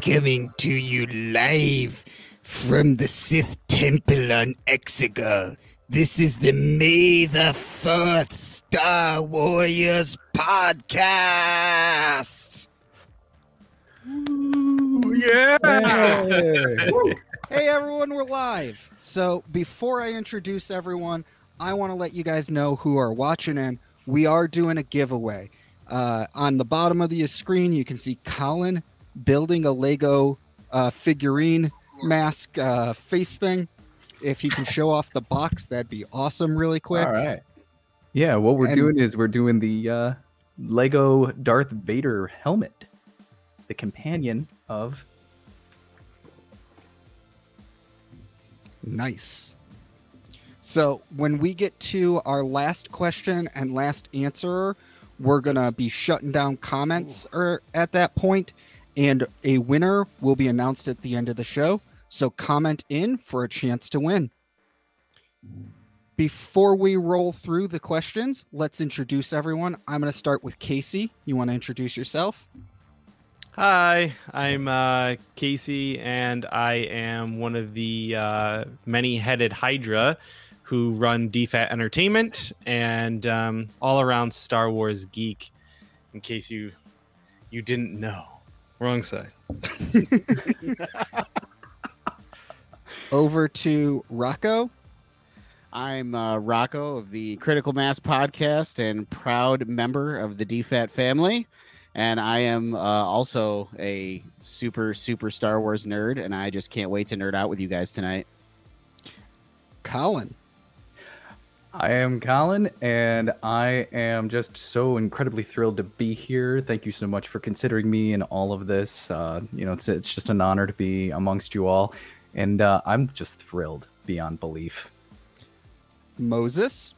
coming to you live from the Sith Temple on Exegol. This is the May the 4th Star Warriors podcast. Yeah. Hey everyone, we're live. So before I introduce everyone, I want to let you guys know who are watching and We are doing a giveaway. Uh, on the bottom of the screen, you can see Colin building a Lego uh, figurine mask uh, face thing. If he can show off the box, that'd be awesome, really quick. All right. Yeah, what we're And- doing is we're doing the uh, Lego Darth Vader helmet, the companion of. Nice. So when we get to our last question and last answer, we're gonna be shutting down comments or at that point, and a winner will be announced at the end of the show. So comment in for a chance to win. Before we roll through the questions, let's introduce everyone. I'm gonna start with Casey. You want to introduce yourself? Hi, I'm uh, Casey, and I am one of the uh, many-headed Hydra who run DFAT Entertainment and um, all-around Star Wars geek. In case you you didn't know, wrong side. Over to Rocco. I'm uh, Rocco of the Critical Mass podcast and proud member of the DFAT family. And I am uh, also a super, super Star Wars nerd. And I just can't wait to nerd out with you guys tonight. Colin. I am Colin, and I am just so incredibly thrilled to be here. Thank you so much for considering me in all of this. Uh, you know, it's it's just an honor to be amongst you all, and uh, I'm just thrilled beyond belief. Moses.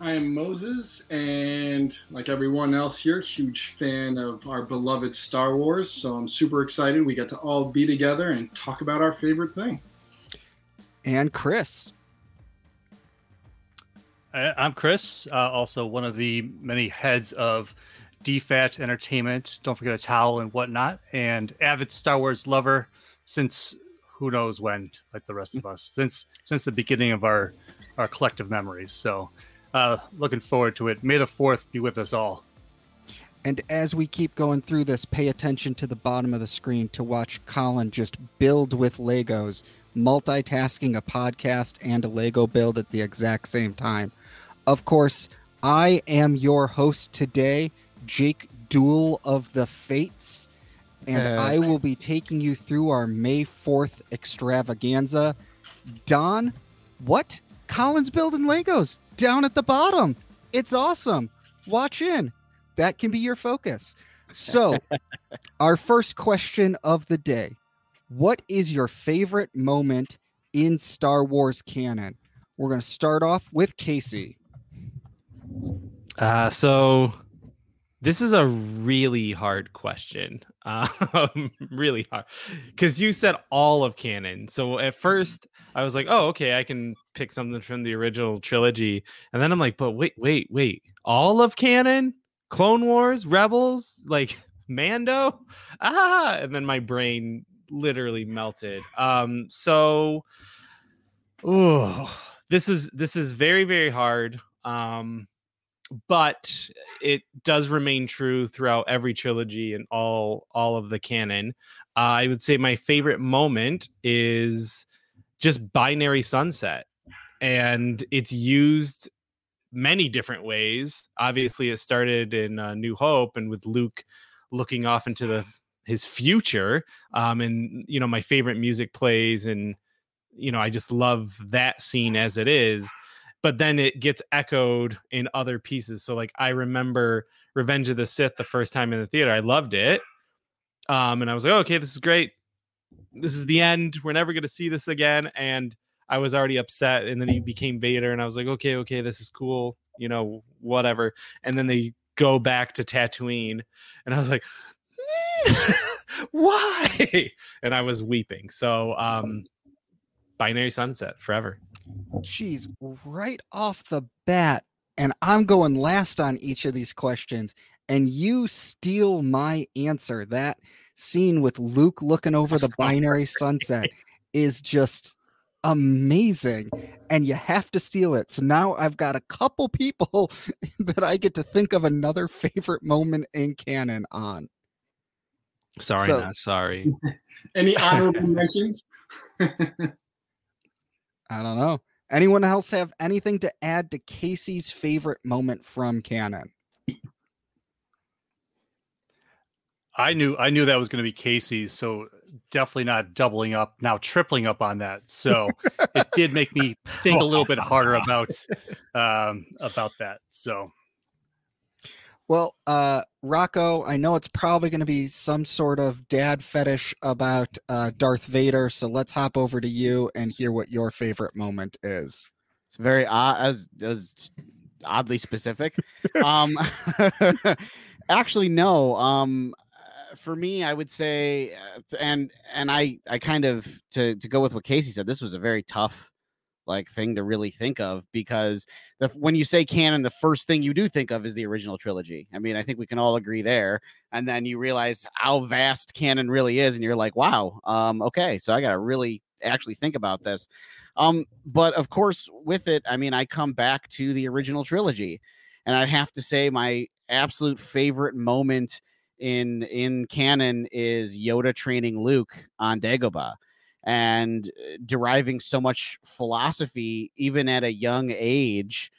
I am Moses, and like everyone else here, huge fan of our beloved Star Wars. So I'm super excited we get to all be together and talk about our favorite thing. And Chris. I'm Chris, uh, also one of the many heads of DFAT Entertainment. Don't forget a towel and whatnot, and avid Star Wars lover since who knows when, like the rest of us, since since the beginning of our our collective memories. So, uh, looking forward to it. May the Fourth be with us all. And as we keep going through this, pay attention to the bottom of the screen to watch Colin just build with Legos, multitasking a podcast and a Lego build at the exact same time. Of course, I am your host today, Jake Duel of the Fates, and Uh. I will be taking you through our May 4th extravaganza. Don, what? Colin's building Legos down at the bottom. It's awesome. Watch in. That can be your focus. So, our first question of the day What is your favorite moment in Star Wars canon? We're going to start off with Casey. Uh, so this is a really hard question. Um, really hard because you said all of canon. So at first I was like, oh, okay, I can pick something from the original trilogy. And then I'm like, but wait, wait, wait, all of canon? Clone Wars, Rebels, like Mando? Ah, and then my brain literally melted. Um, so oh, this is this is very, very hard. Um, but it does remain true throughout every trilogy and all all of the canon. Uh, I would say my favorite moment is just binary sunset, and it's used many different ways. Obviously, it started in uh, New Hope and with Luke looking off into the his future. Um, and you know, my favorite music plays, and you know, I just love that scene as it is but then it gets echoed in other pieces. So like I remember Revenge of the Sith the first time in the theater. I loved it. Um and I was like, oh, "Okay, this is great. This is the end. We're never going to see this again." And I was already upset and then he became Vader and I was like, "Okay, okay, this is cool. You know, whatever." And then they go back to Tatooine and I was like, "Why?" And I was weeping. So um Binary Sunset forever. Jeez, right off the bat, and I'm going last on each of these questions, and you steal my answer. That scene with Luke looking over the binary sunset is just amazing and you have to steal it. So now I've got a couple people that I get to think of another favorite moment in canon on. Sorry, So- not sorry. Any honorable mentions? I don't know. Anyone else have anything to add to Casey's favorite moment from canon? I knew I knew that was going to be Casey, so definitely not doubling up, now tripling up on that. So it did make me think a little bit harder about um, about that. So Well, uh, Rocco, I know it's probably going to be some sort of dad fetish about uh, Darth Vader, so let's hop over to you and hear what your favorite moment is. It's very odd, as, as oddly specific. um, actually, no. Um, uh, for me, I would say, uh, and and I I kind of to to go with what Casey said. This was a very tough like thing to really think of because the when you say canon, the first thing you do think of is the original trilogy. I mean, I think we can all agree there. And then you realize how vast canon really is, and you're like, wow, um, okay, so I got to really actually think about this. Um, but of course, with it, I mean, I come back to the original trilogy, and I'd have to say my absolute favorite moment in in canon is Yoda training Luke on Dagobah and uh, deriving so much philosophy even at a young age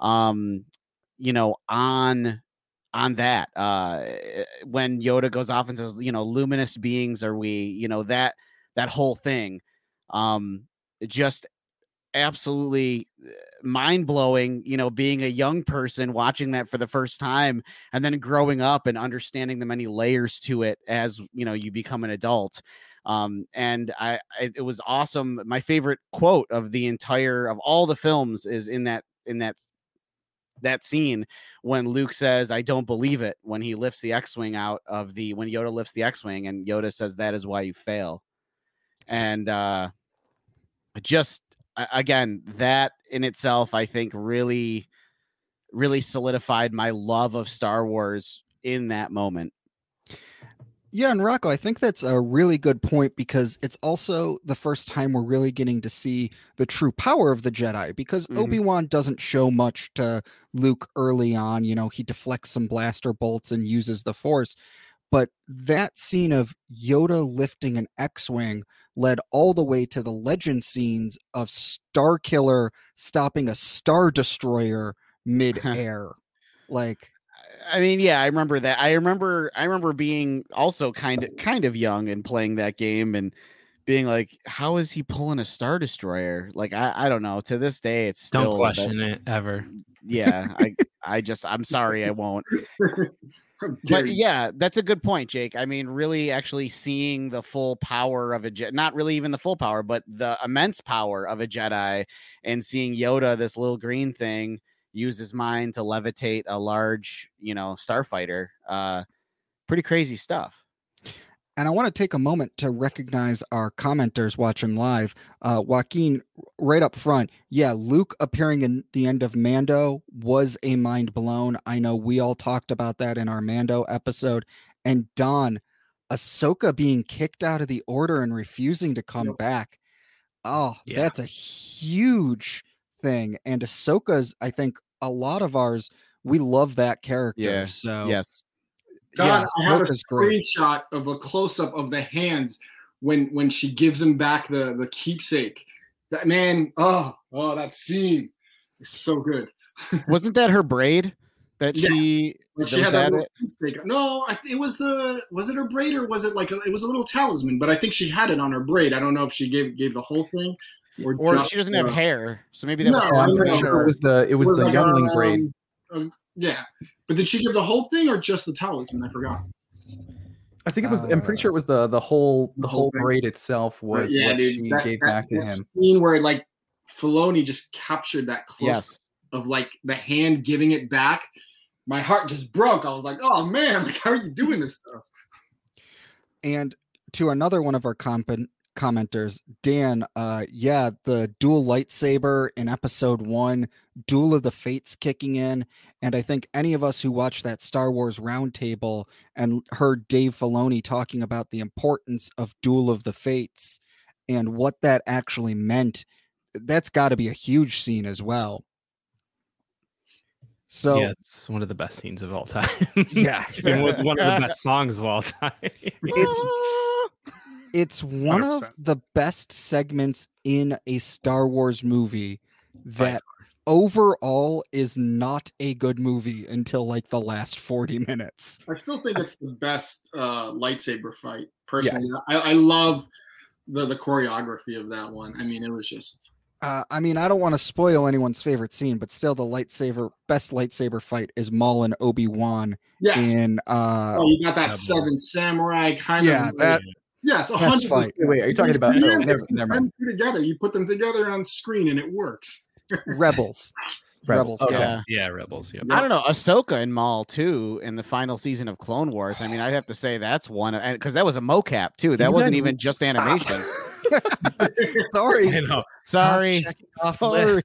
um you know on on that uh when Yoda goes off and says you know luminous beings are we you know that that whole thing um just absolutely mind blowing, you know, being a young person watching that for the first time and then growing up and understanding the many layers to it as, you know, you become an adult. Um, and I, I, it was awesome. My favorite quote of the entire, of all the films is in that, in that, that scene when Luke says, I don't believe it when he lifts the X Wing out of the, when Yoda lifts the X Wing and Yoda says, that is why you fail. And, uh, just again that in itself i think really really solidified my love of star wars in that moment Yeah, and Rocco, I think that's a really good point because it's also the first time we're really getting to see the true power of the Jedi because Mhm. Obi-Wan doesn't show much to Luke early on, you know, he deflects some blaster bolts and uses the force. But that scene of Yoda lifting an X-wing led all the way to the legend scenes of Star Killer stopping a star destroyer mid-air. like i mean yeah i remember that. I remember i remember being also kind of kind of young and playing that game and being like how is he pulling a star destroyer? Like i, I don't know. To this day it's still Don't that- question it ever. yeah i i just i'm sorry i won't. But yeah, that's a good point, Jake. I mean, really actually seeing the full power of a Jedi, not really even the full power, but the immense power of a Jedi and seeing Yoda, this little green thing, use his mind to levitate a large, you know, starfighter. Uh pretty crazy stuff. And I want to take a moment to recognize our commenters watching live. Uh, Joaquin, right up front, yeah, Luke appearing in the end of Mando was a mind blown. I know we all talked about that in our Mando episode. And Don, Ahsoka being kicked out of the order and refusing to come Yep. back. Oh, Yeah. that's a huge thing. And Ahsoka's, I think, a lot of ours, we love that character. Yeah, So Yes. Don, yeah, I have a Ahsoka's great. screenshot of a close up of the hands when when she gives him back the the keepsake. That man, oh, oh, that scene is so good. Wasn't that her braid that Yeah. she Like she was had that that it? keepsake. No, it was the was it her braid or was it like a, it was a little talisman? But I think she had it on her braid. I don't know if she gave gave the whole thing or, or just, she doesn't have uh, hair, so maybe that No, was I I'm pretty know. sure It was the it was, the like, youngling braid. um, um, yeah, but did she give the whole thing or just the talisman? I forgot. I think it was. I'm pretty Uh, sure it was the the whole the the whole whole braid itself was yeah, what dude, she that, gave that- back to that him. scene where like Filoni just captured that close yes. of like the hand giving it back. My heart just broke. I was like, "Oh man, like how are you doing this to us?" And to another one of our comp- commenters. Dan, uh, yeah, the dual lightsaber in episode one, Duel of the Fates kicking in. And I think any of us who watched that Star Wars roundtable and heard Dave Filoni talking about the importance of Duel of the Fates and what that actually meant, that's got to be a huge scene as well. So yeah, it's one of the best scenes of all time. yeah, and one one of the best songs of all time. it's it's one of 100%. the best segments in a Star Wars movie By that overall is not a good movie until like the last 40 minutes. I still think it's the best uh, lightsaber fight. Personally, Yes. I, I love the the choreography of that one. I mean, it was just Uh, I mean, I don't want to spoil anyone's favorite scene, but still, the lightsaber best lightsaber fight is Maul and Obi Wan yes. in. Uh, oh, you got that Yeah, Seven Samurai kind yeah, of. that yes, a hundred fight. percent. Wait, are you talking about? Yeah, oh, never, never mind. two together. You put them together on screen and it works. Rebels. Rebels. Okay. yeah. Yeah. Yeah, Rebels. Yeah. I don't know. Ahsoka and Maul too in the final season of Clone Wars. I mean, I'd have to say that's one, and because that was a mocap too. That You wasn't even just animation. Sorry. I know. Sorry, sorry,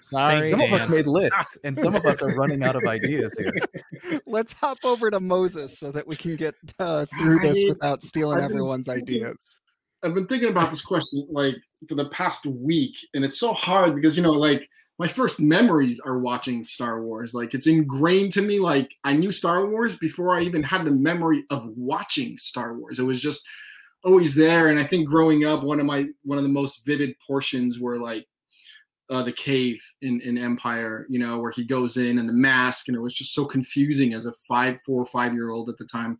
sorry. Some of us made lists, and some of us are running out of ideas here. Let's hop over to Moses so that we can get uh, through this without stealing everyone's ideas. I've been thinking about this question like for the past week, and it's so hard because you know, like my first memories are watching Star Wars. Like it's ingrained to me. Like I knew Star Wars before I even had the memory of watching Star Wars. It was just always there. And I think growing up, one of my one of the most vivid portions were like uh, the cave in in Empire. You know, where he goes in and the mask, and it was just so confusing as a five, four, five year old at the time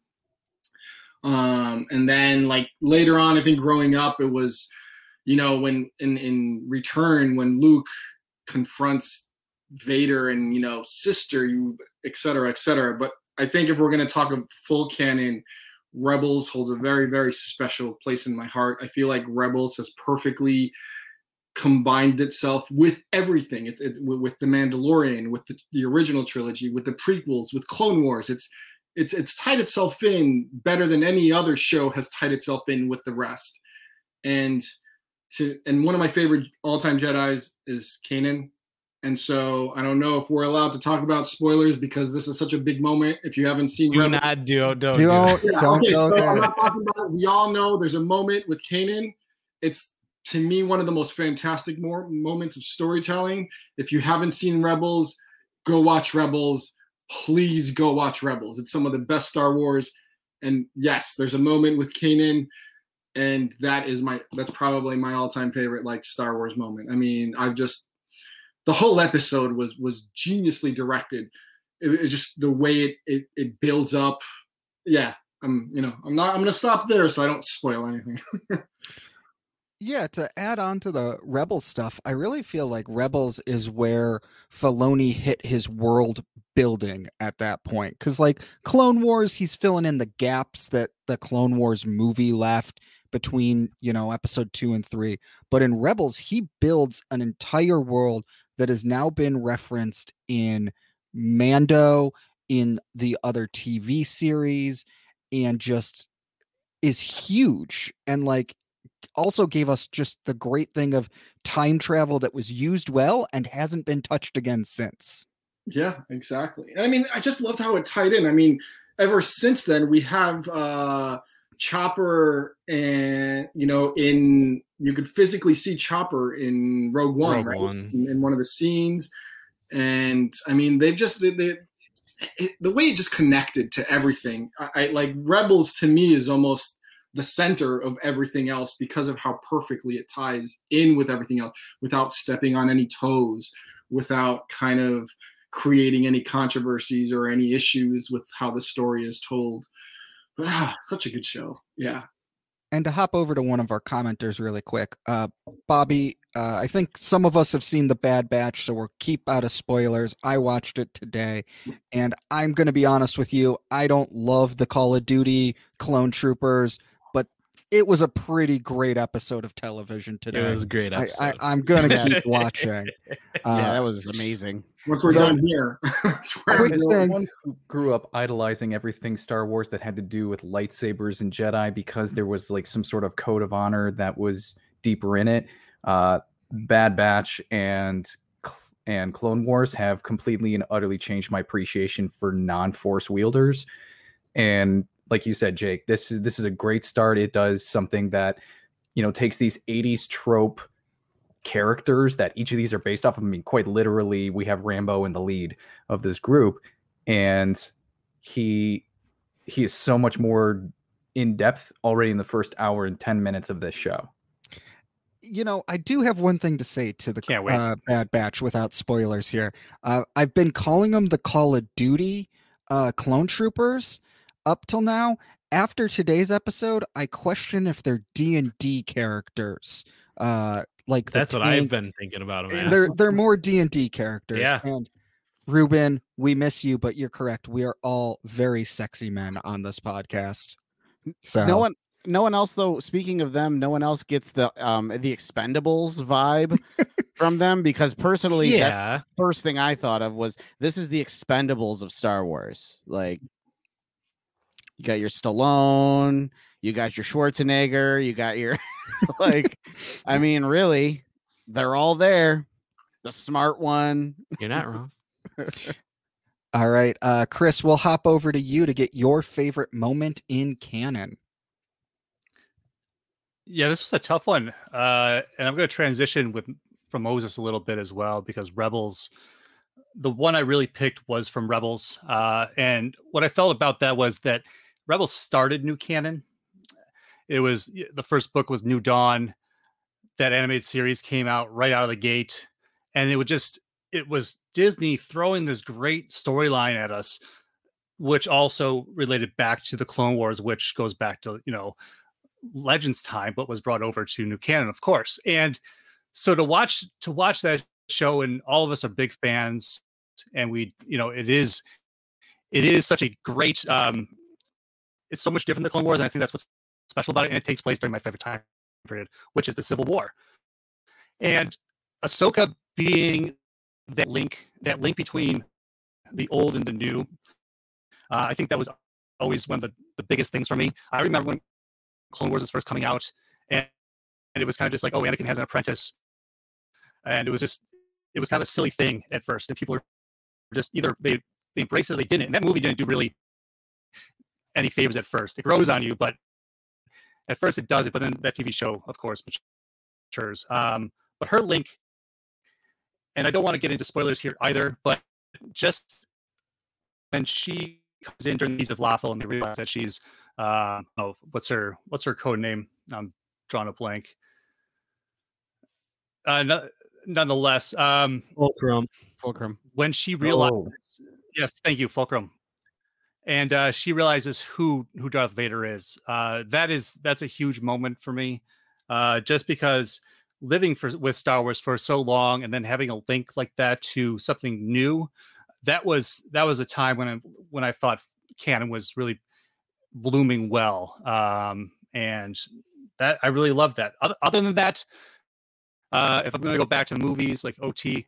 um and then like later on i think growing up it was you know when in in return when luke confronts vader and you know sister you et cetera et cetera but i think if we're to talk of full canon rebels holds a very very special place in my heart i feel like rebels has perfectly combined itself with everything it's, it's with the mandalorian with the, the original trilogy with the prequels with clone wars it's it's it's tied itself in better than any other show has tied itself in with the rest. And to and one of my favorite all-time Jedi's is Kanan. And so I don't know if we're allowed to talk about spoilers because this is such a big moment. If you haven't seen Do Rebels- not do oh, don't do Don't, yeah, don't okay, go so I'm not talking about it. We all know there's a moment with Kanan. It's to me one of the most fantastic more moments of storytelling. If you haven't seen Rebels, go watch Rebels. Please go watch Rebels. It's some of the best Star Wars. And yes, there's a moment with Kanan, and that is my that's probably my all-time favorite like Star Wars moment. I mean, I've just the whole episode was was geniusly directed. It, it's just the way it, it it builds up. Yeah, I'm you know I'm not I'm gonna stop there so I don't spoil anything. Yeah, to add on to the Rebels stuff, I really feel like Rebels is where Filoni hit his world building at that point. Because, like, Clone Wars, he's filling in the gaps that the Clone Wars movie left between, you know, episode two and three. But in Rebels, he builds an entire world that has now been referenced in Mando, in the other TV series, and just is huge. And, like, also gave us just the great thing of time travel that was used well and hasn't been touched again since. Yeah, exactly. And I mean, I just loved how it tied in. I mean, ever since then, we have uh Chopper and you know, in you could physically see Chopper in Rogue One, Rogue right? One. In, in one of the scenes. And I mean, they've just they, they it, the way it just connected to everything. I, I like Rebels to me is almost the center of everything else because of how perfectly it ties in with everything else without stepping on any toes, without kind of creating any controversies or any issues with how the story is told. Ah, such a good show. Yeah. And to hop over to one of our commenters really quick, uh, Bobby, uh, I think some of us have seen The Bad Batch, so we'll keep out of spoilers. I watched it today, and I'm going to be honest with you. I don't love the Call of Duty clone troopers, it was a pretty great episode of television today. It was a great I, episode. I, I'm gonna keep watching. yeah, Uh, that was amazing. Once we're So- done here, that's where Quick As I'm thing. someone who grew up idolizing everything Star Wars that had to do with lightsabers and Jedi because there was like some sort of code of honor that was deeper in it. Uh, Bad Batch and and Clone Wars have completely and utterly changed my appreciation for non-force wielders. And like you said, Jake, this is this is a great start. It does something that you know takes these 80s trope characters that each of these are based off of. I mean, quite literally, we have Rambo in the lead of this group, and he he is so much more in depth already in the first hour and 10 minutes of this show. you know, I do have one thing to say to the Uh, Bad Batch without spoilers here. Uh, I've been calling them the Call of Duty uh, clone troopers up till now. After today's episode, I question if they're D and D characters. Uh, like That's what I've been thinking about him. Uh, as. They're they're more D and D characters. Yeah. And Ruben, we miss you, but you're correct. We are all very sexy men on this podcast. So No one, no one else though. Speaking of them, no one else gets the um the Expendables vibe from them because personally, that's yeah. first thing I thought of was this is the Expendables of Star Wars. Like you got your Stallone, you got your Schwarzenegger, you got your like I mean, really, they're all there. The smart one. You're not wrong. All right, uh, Chris, we'll hop over to you to get your favorite moment in canon. Yeah, this was a tough one, uh, and I'm going to transition with from Moses a little bit as well because Rebels. The one I really picked was from Rebels, uh, and what I felt about that was that Rebels started new canon. It was the first book was New Dawn. That animated series came out right out of the gate, and it was just it was Disney throwing this great storyline at us, which also related back to the Clone Wars, which goes back to you know Legends time, but was brought over to new canon, of course. And so to watch to watch that show, and all of us are big fans, and we, you know, it is it is such a great um it's so much different than Clone Wars, and I think that's what's special about it. And it takes place during my favorite time period, which is the Civil War. And Ahsoka being that link, that link between the old and the new, uh, I think that was always one of the, the biggest things for me. I remember when Clone Wars was first coming out, and, and it was kind of just like, oh, Anakin has an apprentice, and it was just, it was kind of a silly thing at first, and people were just either they they embraced it or they didn't. And that movie didn't do really any favors at first. It grows on you, but at first it does it. But then that TV show, of course, matures. Um, but her link, and I don't want to get into spoilers here either, but just when she comes in during the Siege of Lothal and they realize that she's uh oh what's her what's her code name i'm drawing a blank uh no, nonetheless um Fulcrum. Fulcrum. when she realizes Oh. yes thank you fulcrum and uh she realizes who who darth vader is. Uh that is that's a huge moment for me uh just because living for with star wars for so long and then having a link like that to something new that was that was a time when i when i thought canon was really blooming well um and that i really love that. Other, other than that uh if i'm going to go back to movies like ot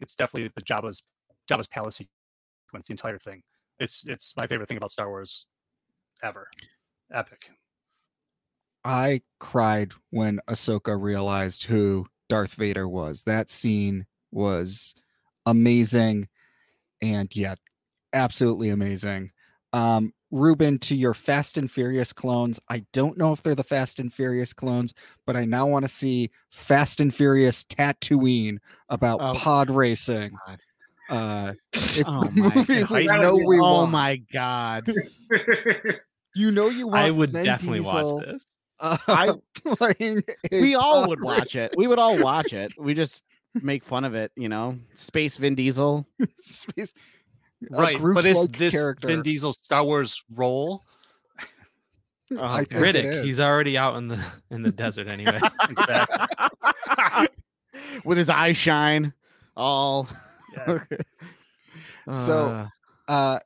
it's definitely the jabba's jabba's palace sequence the entire thing it's it's my favorite thing about star wars ever epic I cried when Ahsoka realized who Darth Vader was. That scene was amazing, and yeah, absolutely amazing. Um, Ruben, to your Fast and Furious clones, I don't know if they're the Fast and Furious clones, but I now want to see Fast and Furious Tatooine about Oh, pod racing. God. Uh, it's Oh the my movie God. we know was- we oh want. my god. You know you want. I would Vin definitely Diesel, watch this. Uh, I- playing we all pod would watch it. We would all watch it. We just make fun of it, you know. Space Vin Diesel. Space, right but is Groot-like this character. vin diesel's star wars role I Riddick. He's already out in the in the desert anyway. With his eyes shine all Yes. So, Uh, uh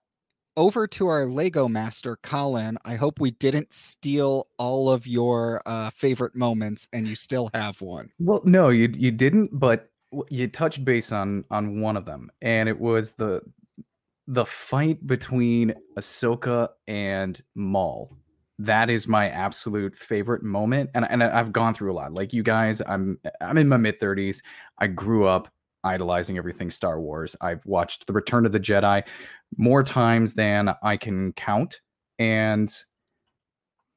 over to our Lego master, Colin. I hope we didn't steal all of your uh, favorite moments, and you still have one. Well, no, you you didn't, but you touched base on on one of them, and it was the the fight between Ahsoka and Maul. That is my absolute favorite moment, and and I've gone through a lot. Like you guys, I'm I'm in my mid thirties. I grew up idolizing everything Star Wars. I've watched The Return of the Jedi more times than I can count, and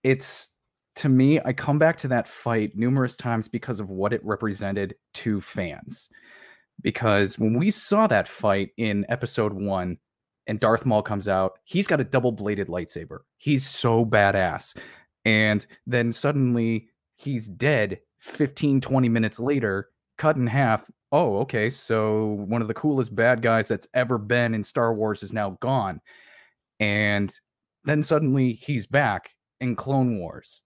it's to me, I come back to that fight numerous times because of what it represented to fans. Because when we saw that fight in episode one, and Darth Maul comes out, he's got a double bladed lightsaber. He's so badass. And then suddenly he's dead 15, 20 minutes later, cut in half. Oh, okay. So one of the coolest bad guys that's ever been in Star Wars is now gone. And then suddenly he's back in Clone Wars,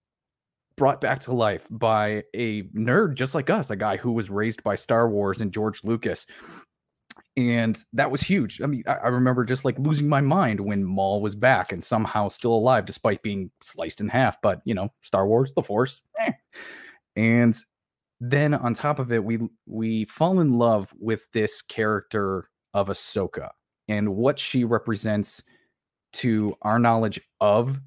brought back to life by a nerd just like us, a guy who was raised by Star Wars and George Lucas and that was huge. I mean, I, I, remember just like losing my mind when Maul was back and somehow still alive despite being sliced in half. But you know, Star Wars, the Force, eh. and then on top of it, we we fall in love with this character of Ahsoka and what she represents to our knowledge of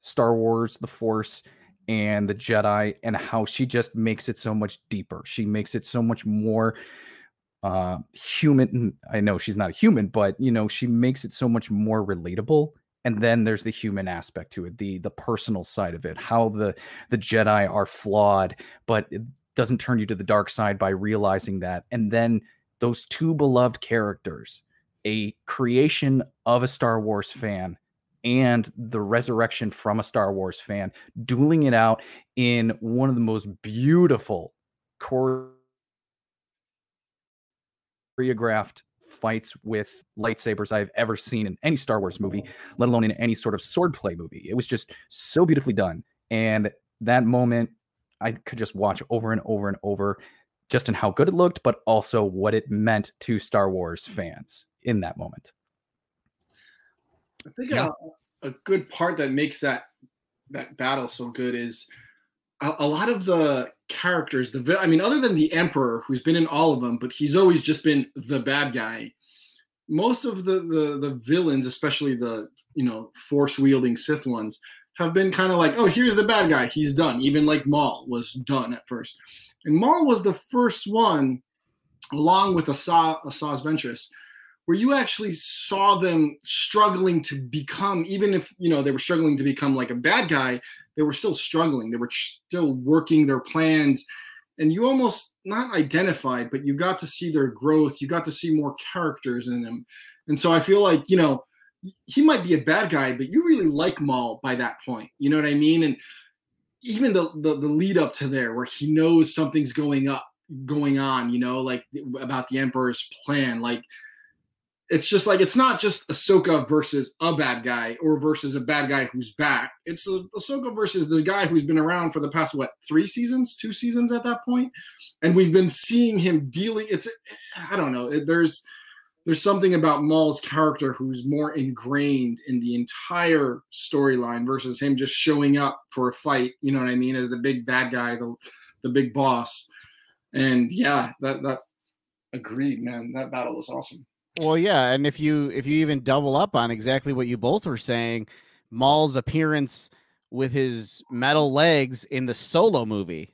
Star Wars, the Force, and the Jedi, and how she just makes it so much deeper. She makes it so much more uh human i know she's not a human but you know she makes it so much more relatable and then there's the human aspect to it the the personal side of it how the the jedi are flawed but doesn't turn you to the dark side by realizing that and then those two beloved characters a creation of a star wars fan and the resurrection from a star wars fan dueling it out in one of the most beautiful choreographed fights with lightsabers I've ever seen in any Star Wars movie, let alone in any sort of swordplay movie. It was just so beautifully done. And that moment I could just watch over and over and over, just in how good it looked, but also what it meant to Star Wars fans in that moment. I think yeah. a, a good part that makes that that battle so good is a, a lot of the characters the i mean other than the emperor who's been in all of them but he's always just been the bad guy most of the the, the villains especially the you know force wielding sith ones have been kind of like oh here's the bad guy. He's done. Even like maul was done at first. And maul was the first one along with Asa, Asajj Ventress where you actually saw them struggling to become even if you know they were struggling to become like a bad guy they were still struggling. They were still working their plans. And you almost not identified but you got to see their growth. You got to see more characters in them. And so i feel like you know he might be a bad guy but you really like maul by that point you know what i mean and even the the, the lead up to there where he knows something's going up going on you know like about the emperor's plan like it's just like it's not just Ahsoka versus a bad guy or versus a bad guy who's back. It's Ahsoka versus this guy who's been around for the past what three seasons, two seasons at that point, and we've been seeing him dealing. It's I don't know. There's there's something about Maul's character who's more ingrained in the entire storyline versus him just showing up for a fight. You know what I mean? As the big bad guy, the the big boss. And yeah, that that agreed, man. That battle was awesome. Well, yeah, and if you if you even double up on exactly what you both were saying, Maul's appearance with his metal legs in the solo movie,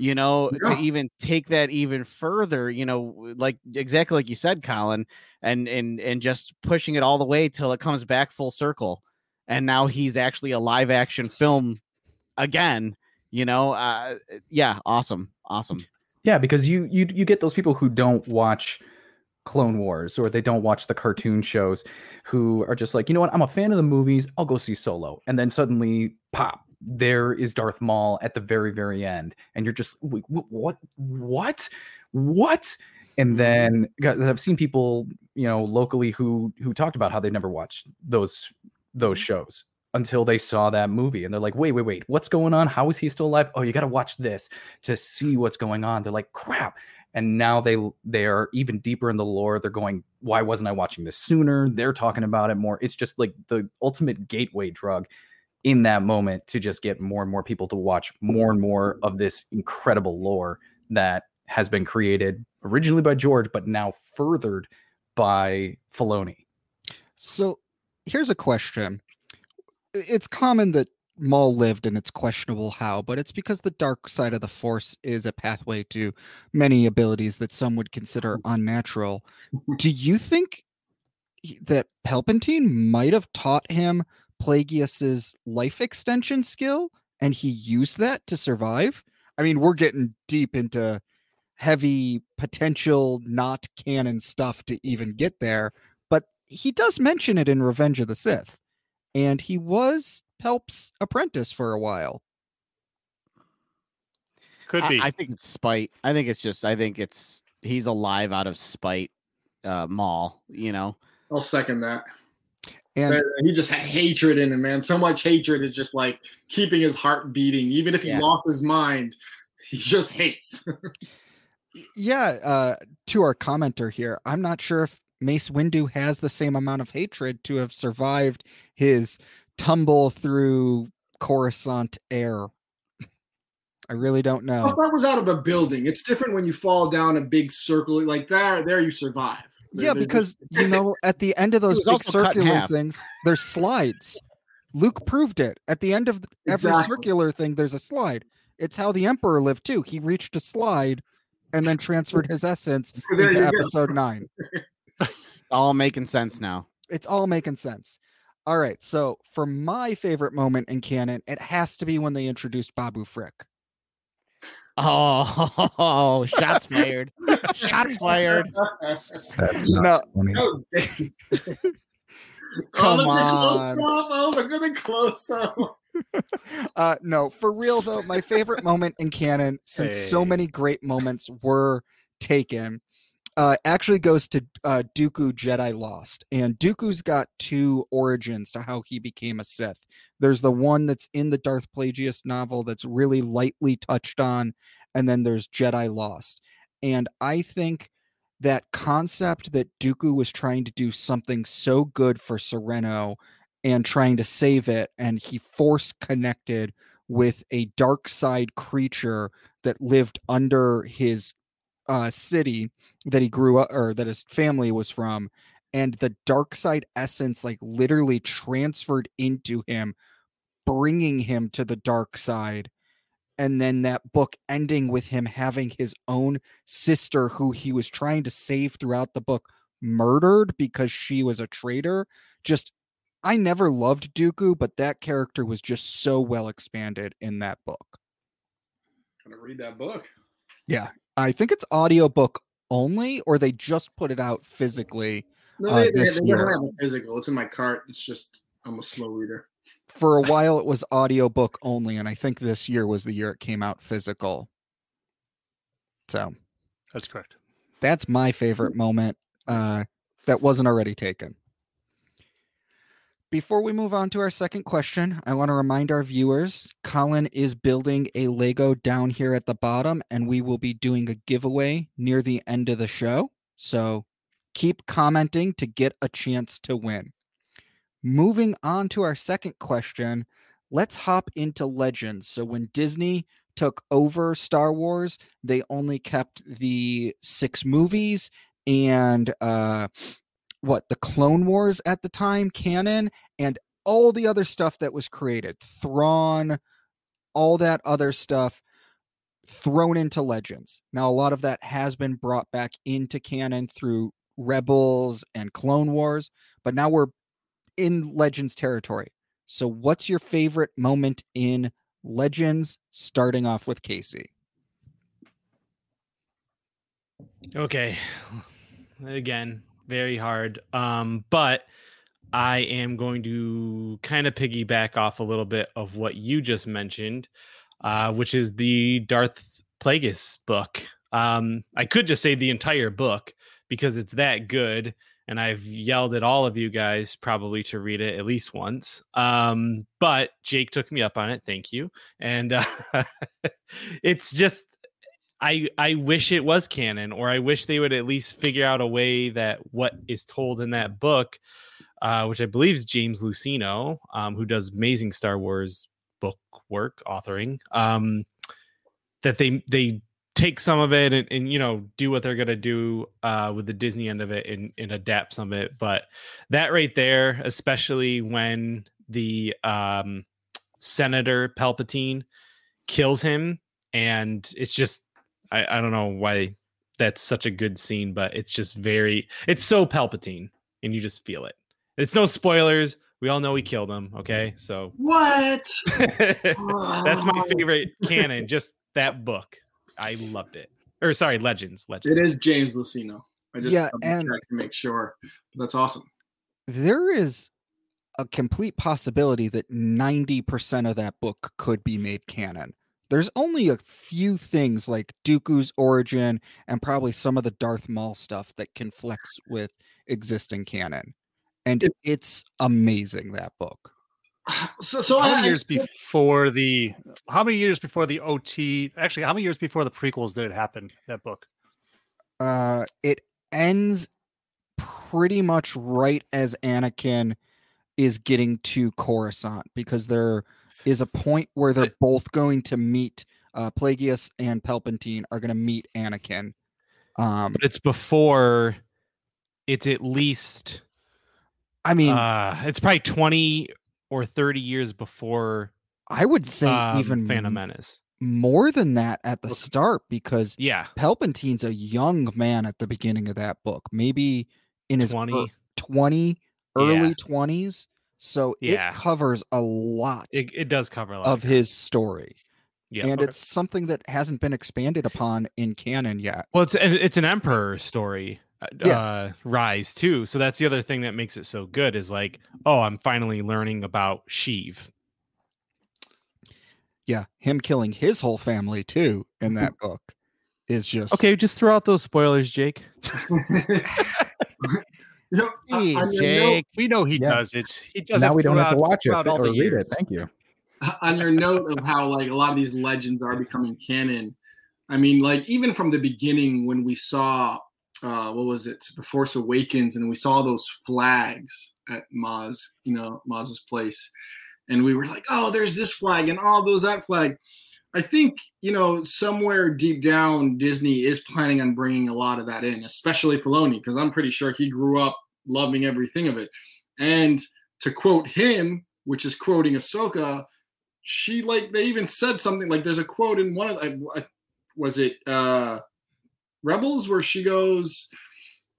you know, yeah. to even take that even further, you know, like exactly like you said, Colin, and and and just pushing it all the way till it comes back full circle, and now he's actually a live action film again. You know, uh, yeah, awesome, awesome. Yeah, because you you you get those people who don't watch Clone Wars or they don't watch the cartoon shows who are just like, you know what, I'm a fan of the movies, I'll go see Solo. And then suddenly, pop, there is Darth Maul at the very, very end. And you're just, what, what, what? And then I've seen people, you know, locally who who talked about how they never watched those those mm-hmm. shows until they saw that movie and they're like wait wait wait what's going on? How is he still alive? Oh you got to watch this to see what's going on. They're like crap. And now they they are even deeper in the lore. They're going why wasn't i watching this sooner? They're talking about it more. It's just like the ultimate gateway drug in that moment to just get more and more people to watch more and more of this incredible lore that has been created originally by George, but now furthered by Filoni. So here's a question. It's common that Maul lived and it's questionable how, but it's because the dark side of the Force is a pathway to many abilities that some would consider mm. unnatural. Do you think that Palpatine might have taught him Plagueis's life extension skill and he used that to survive? I mean, we're getting deep into heavy potential not canon stuff to even get there, but he does mention it in Revenge of the Sith. And he was Palp's apprentice for a while. Could be. I, I think it's spite. I think it's just. I think it's he's alive out of spite. Uh, Maul, you know. I'll second that. And he just had hatred in him, man. So much hatred is just like keeping his heart beating. Even if he Yeah. lost his mind, he just hates. yeah, uh, to our commenter here, I'm not sure if Mace Windu has the same amount of hatred to have survived his tumble through Coruscant air. I really don't know. Plus, that was out of a building. It's different when you fall down a big circle like there. There, you survive. They're- Yeah, they're because just- you know, at the end of those big also cut in circular things, there's slides. Luke proved it. At the end of every Exactly. circular thing, there's a slide. It's how the Emperor lived too. He reached a slide and then transferred his essence into go. episode nine. All making sense now. It's all making sense. All right. So for my favorite moment in canon, it has to be when they introduced Babu Frick. Oh, shots fired. Shots fired. That's No, not funny. Oh. Come oh, look close on. up. Oh, look at the close up. uh no for real though my favorite moment in canon since so many great moments were taken uh actually goes to uh dooku jedi lost and dooku's got two origins to how he became a sith. There's the one that's in the darth plagueis novel that's really lightly touched on and then there's jedi lost. And i think that concept that dooku was trying to do something so good for Serenno and trying to save it and he force connected with a dark side creature that lived under his uh city that he grew up or that his family was from and the dark side essence like literally transferred into him bringing him to the dark side and then that book ending with him having his own sister who he was trying to save throughout the book murdered because she was a traitor just I never loved Dooku, but that character was just so well expanded in that book. Gonna read that book. Yeah. I think it's audiobook only, or they just put it out physically. No, Uh, they, they, this they year. have a physical. It's in my cart. It's just I'm a slow reader. For a while, it was audiobook only, and I think this year was the year it came out physical. So That's correct. that's my favorite moment uh, that wasn't already taken. Before we move on to our second question, I want to remind our viewers Colin is building a Lego down here at the bottom, and we will be doing a giveaway near the end of the show. So keep commenting to get a chance to win. Moving on to our second question, let's hop into Legends. So when Disney took over Star Wars, they only kept the six movies and uh what the Clone Wars at the time canon and all the other stuff that was created, Thrawn, all that other stuff thrown into Legends. Now a lot of that has been brought back into canon through Rebels and Clone Wars, but now we're in Legends territory. So what's your favorite moment in Legends starting off with Casey? Okay. Again, very hard. Um, but I am going to kind of piggyback off a little bit of what you just mentioned, uh, which is the Darth Plagueis book. Um, I could just say the entire book because it's that good, and I've yelled at all of you guys probably to read it at least once. Um, but Jake took me up on it. Thank you. And uh, it's just I I wish it was canon, or I wish they would at least figure out a way that what is told in that book, uh, which I believe is James Luceno, um, who does amazing Star Wars book work, authoring. Um, that they they take some of it and, and you know do what they're gonna do uh, with the Disney end of it and, and adapt some of it. But that right there, especially when the um, Senator Palpatine kills him, and it's just I, I don't know why that's such a good scene, but it's just very it's so Palpatine, and you just feel it. It's no spoilers. We all know he killed him. Okay, so What? that's my oh. favorite canon. Just that book, I loved it. Or sorry, Legends. Legends. It is James Luceno. I just Yeah, double and- checked to make sure. That's awesome. there is a complete possibility that 90% of that book could be made canon. There's only a few things like Dooku's origin and probably some of the Darth Maul stuff that can flex with existing canon. And It's- it's amazing that book. So, so how I, many years before the how many years before the OT actually how many years before the prequels did it happen that book? Uh it ends pretty much right as Anakin is getting to Coruscant because there is a point where they're both going to meet uh Plagueis and Palpatine are going to meet Anakin. Um but it's before. It's at least. I mean uh, it's probably twenty or thirty years before I would say um, even Phantom Menace. more than that at the start because Yeah, Palpatine's a young man at the beginning of that book, maybe in his ear- twenty. 20 Yeah. early 20s. So Yeah. it covers a lot It, it does cover a lot of his story. Yeah, and okay. it's something that hasn't been expanded upon in canon yet. Well, it's it's an emperor story. uh, Yeah. Uh, rise too. So that's the other thing that makes it so good is like, oh, I'm finally learning about Sheev. Yeah, him killing his whole family too in that book is just Okay, just throw out those spoilers, Jake. You know, Jeez, on your note- Jake. We know he Yeah. does it. He does now it we don't have to watch it or read years. it. Thank you. on your note of how like a lot of these legends are becoming canon i mean like even from the beginning when we saw uh what was it the force awakens and we saw those flags at maz you know maz's place and we were like oh there's this flag and oh those that flag i think you know somewhere deep down disney is planning on bringing a lot of that in especially Filoni because i'm pretty sure he grew up loving everything of it. And to quote him which is quoting ahsoka she like they even said something like there's a quote in one of I, was it uh rebels where she goes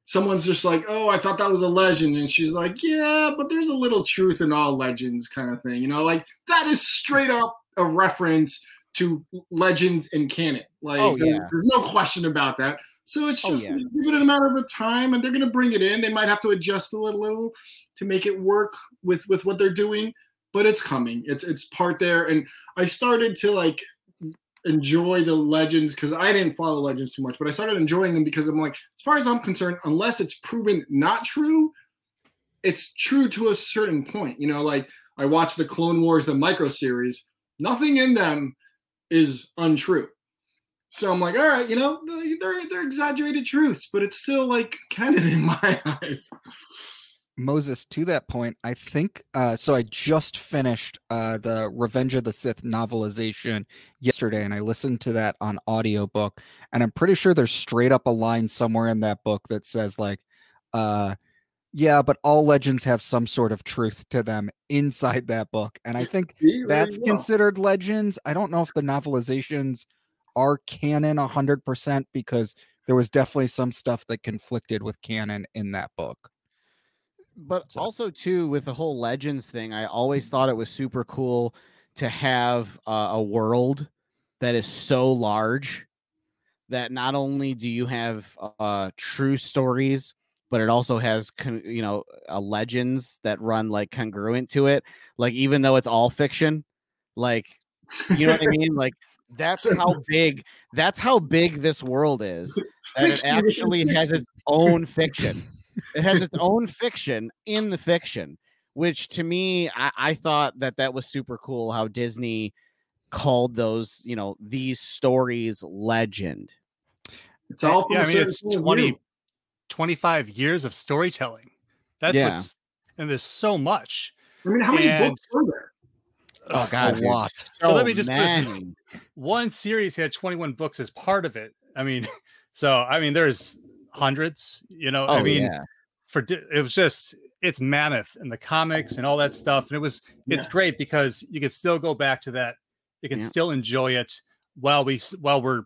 someone's just like oh i thought that was a legend and she's like yeah but there's a little truth in all legends kind of thing you know like that is straight up a reference to legends and canon like Oh, there's, yeah. there's no question about that so it's Oh, just yeah. give it a matter of time and they're going to bring it in they might have to adjust a little, little to make it work with with what they're doing but it's coming. It's it's part there, and I started to like enjoy the legends because I didn't follow legends too much, but I started enjoying them because I'm like, as far as I'm concerned, unless it's proven not true, it's true to a certain point. You know, like I watched the Clone Wars, the micro series, nothing in them is untrue. So I'm like, all right, you know, they're they're exaggerated truths, but it's still like canon in my eyes. Moses, to that point, I think uh so I just finished uh the Revenge of the Sith novelization yesterday and I listened to that on audiobook and I'm pretty sure there's straight up a line somewhere in that book that says like uh yeah, but all legends have some sort of truth to them inside that book. And I think See, that's you considered legends. I don't know if the novelizations are canon 100% because there was definitely some stuff that conflicted with canon in that book. but So- also too with the whole legends thing i always thought it was super cool to have uh, a world that is so large that not only do you have uh true stories but it also has con- you know uh, legends that run like congruent to it like even though it's all fiction like you know what i mean like that's how big that's how big this world is that it actually has its own fiction it has its own fiction in the fiction which to me I, I thought that that was super cool how disney called those, you know, these stories legend. It's all from yeah, a I mean, it's 20, view. 25 years of storytelling. That's Yeah. what's, and there's so much. I mean, how many and- books are there? Oh God, a lot. So let me just put. One series had 21 books as part of it. I mean, so I mean, there's hundreds, you know, Oh I mean, yeah. for it was just it's mammoth and the comics and all that stuff and it was it's Yeah. great because you can still go back to that you can Yeah. still enjoy it while we while we're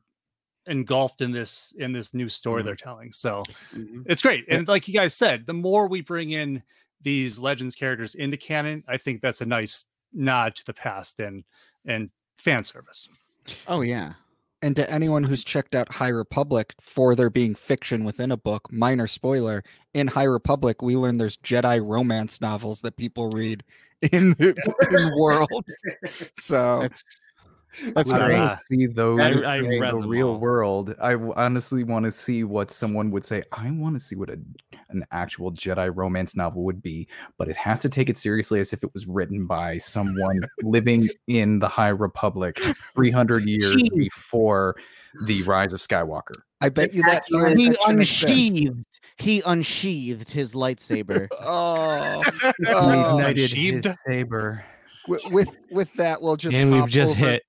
engulfed in this in this new story Mhm. they're telling so Mhm. it's great and like you guys said the more we bring in these legends characters into canon i think that's a nice nod to the past and and fan service Oh yeah. And to anyone who's checked out High Republic for there being fiction within a book, minor spoiler, in High Republic, we learn there's Jedi romance novels that people read in the in world. So That's That's great. want to see those I- in the real all. world. I honestly want to see what someone would say. I want to see what a, an actual Jedi romance novel would be, but it has to take it seriously as if it was written by someone living in the High Republic 300 years Gee. before the rise of Skywalker. I bet you that fan He unsheathed. He unsheathed his lightsaber. Oh, He oh. ignited his saber. With, with with that, we'll just and we've hop just over- hit.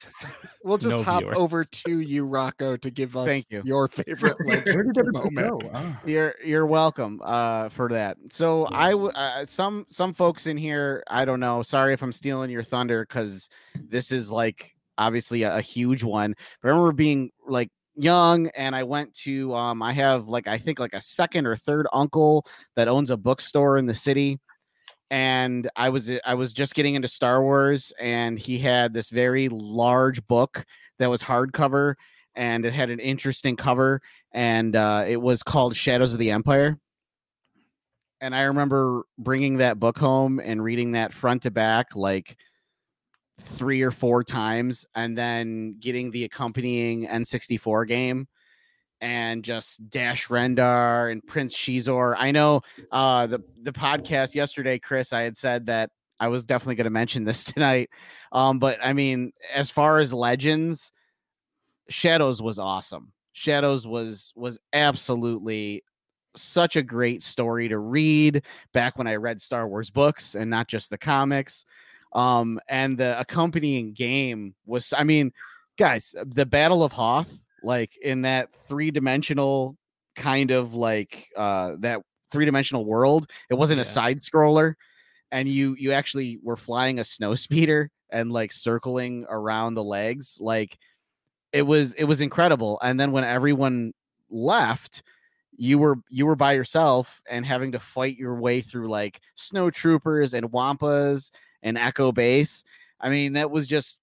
We'll just no hop viewer. over to you, Rocco, to give us Thank you. your favorite Where did moment. go? Ah. You're you're welcome uh for that. So I uh, some some folks in here I don't know. Sorry if I'm stealing your thunder because this is like obviously a, a huge one. But I remember being like young and I went to um I have like I think like a second or third uncle that owns a bookstore in the city and I was I was just getting into Star Wars and he had this very large book that was hardcover and it had an interesting cover and uh, it was called Shadows of the Empire. And I remember bringing that book home and reading that front to back like three or four times, and then getting the accompanying N64 game and just Dash Rendar and Prince Xizor. I know uh, the the podcast yesterday, Chris. I had said that I was definitely going to mention this tonight, um, but I mean, as far as legends, Shadows was awesome. Shadows was was absolutely such a great story to read back when I read Star Wars books and not just the comics. Um, and the accompanying game was, I mean, guys, the Battle of Hoth, like in that three dimensional kind of like uh that three dimensional world, it wasn't a side scroller, and you you actually were flying a snow speeder and like circling around the legs, like it was it was incredible. And then when everyone left, you were you were by yourself and having to fight your way through like snow troopers and wampas and echo base i mean that was just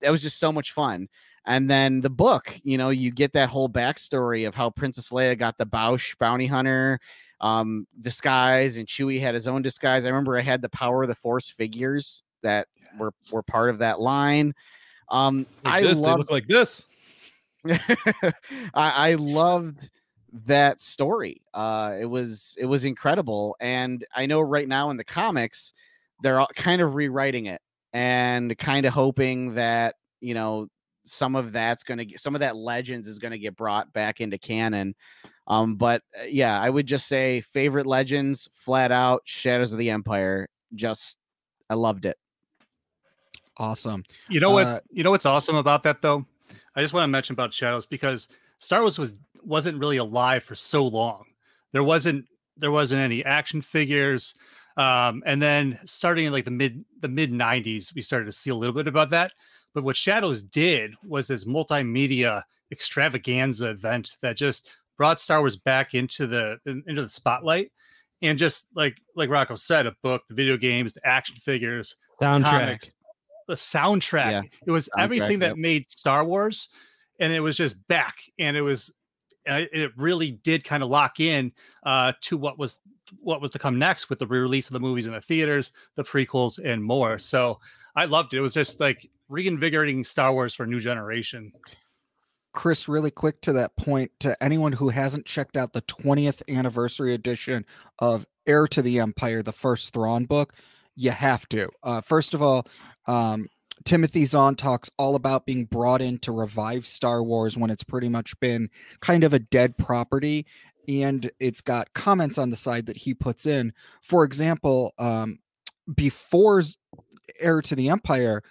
that was just so much fun and then the book you know you get that whole backstory of how princess leia got the Boushh bounty hunter um disguise and chewie had his own disguise i remember i had the power of the force figures that were were part of that line um Like i this, they love look like this. I, I loved that story. Uh, it was it was incredible, and I know right now in the comics they're all kind of rewriting it and kind of hoping that you know some of that's going to get some of that legends is going to get brought back into canon. Um, but uh, yeah, I would just say favorite legends, flat out, Shadows of the Empire. Just I loved it. Awesome. You know what? Uh, you know what's awesome about that though? I just want to mention about Shadows because Star Wars was wasn't really alive for so long. There wasn't there wasn't any action figures. Um, and then starting in like the mid the mid 90s, we started to see a little bit about that. But what Shadows did was this multimedia extravaganza event that just brought Star Wars back into the in- into the spotlight. And just like like Rocco said, a book, the video games, the action figures, Soundtrack. comics, the soundtrack. Yeah, It was soundtrack, everything that yep. made Star Wars, and it was just back, and it was, it really did kind of lock in uh, to what was what was to come next with the re-release of the movies in the theaters, the prequels, and more. So I loved it. It was just like reinvigorating Star Wars for a new generation. Chris, really quick to that point, to anyone who hasn't checked out the 20th anniversary edition of Heir to the Empire, the first Thrawn book, you have to. Uh, first of all, um, Timothy Zahn talks all about being brought in to revive Star Wars when it's pretty much been kind of a dead property. And it's got comments on the side that he puts in. For example, um, before Heir to the Empire,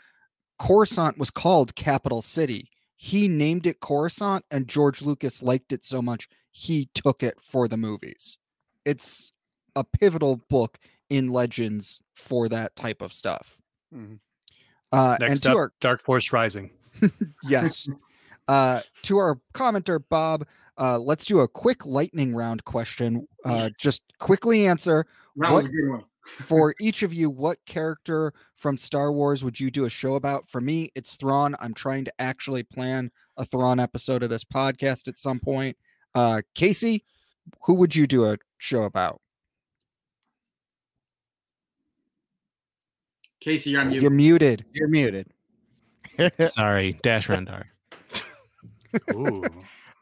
Coruscant was called Capital City. He named it Coruscant, and George Lucas liked it so much he took it for the movies. It's a pivotal book in Legends for that type of stuff. Mhm. Uh, and to up, our Dark Force Rising. yes, uh, to our commenter Bob, uh, let's do a quick lightning round question. Uh, just quickly answer That What- was a good one. For each of you. What character from Star Wars would you do a show about? For me, it's Thrawn. I'm trying to actually plan a Thrawn episode of this podcast at some point. Uh, Casey, who would you do a show about? Casey, you're on mute. You're muted. You're muted. Sorry, Dash Rendar. Ooh.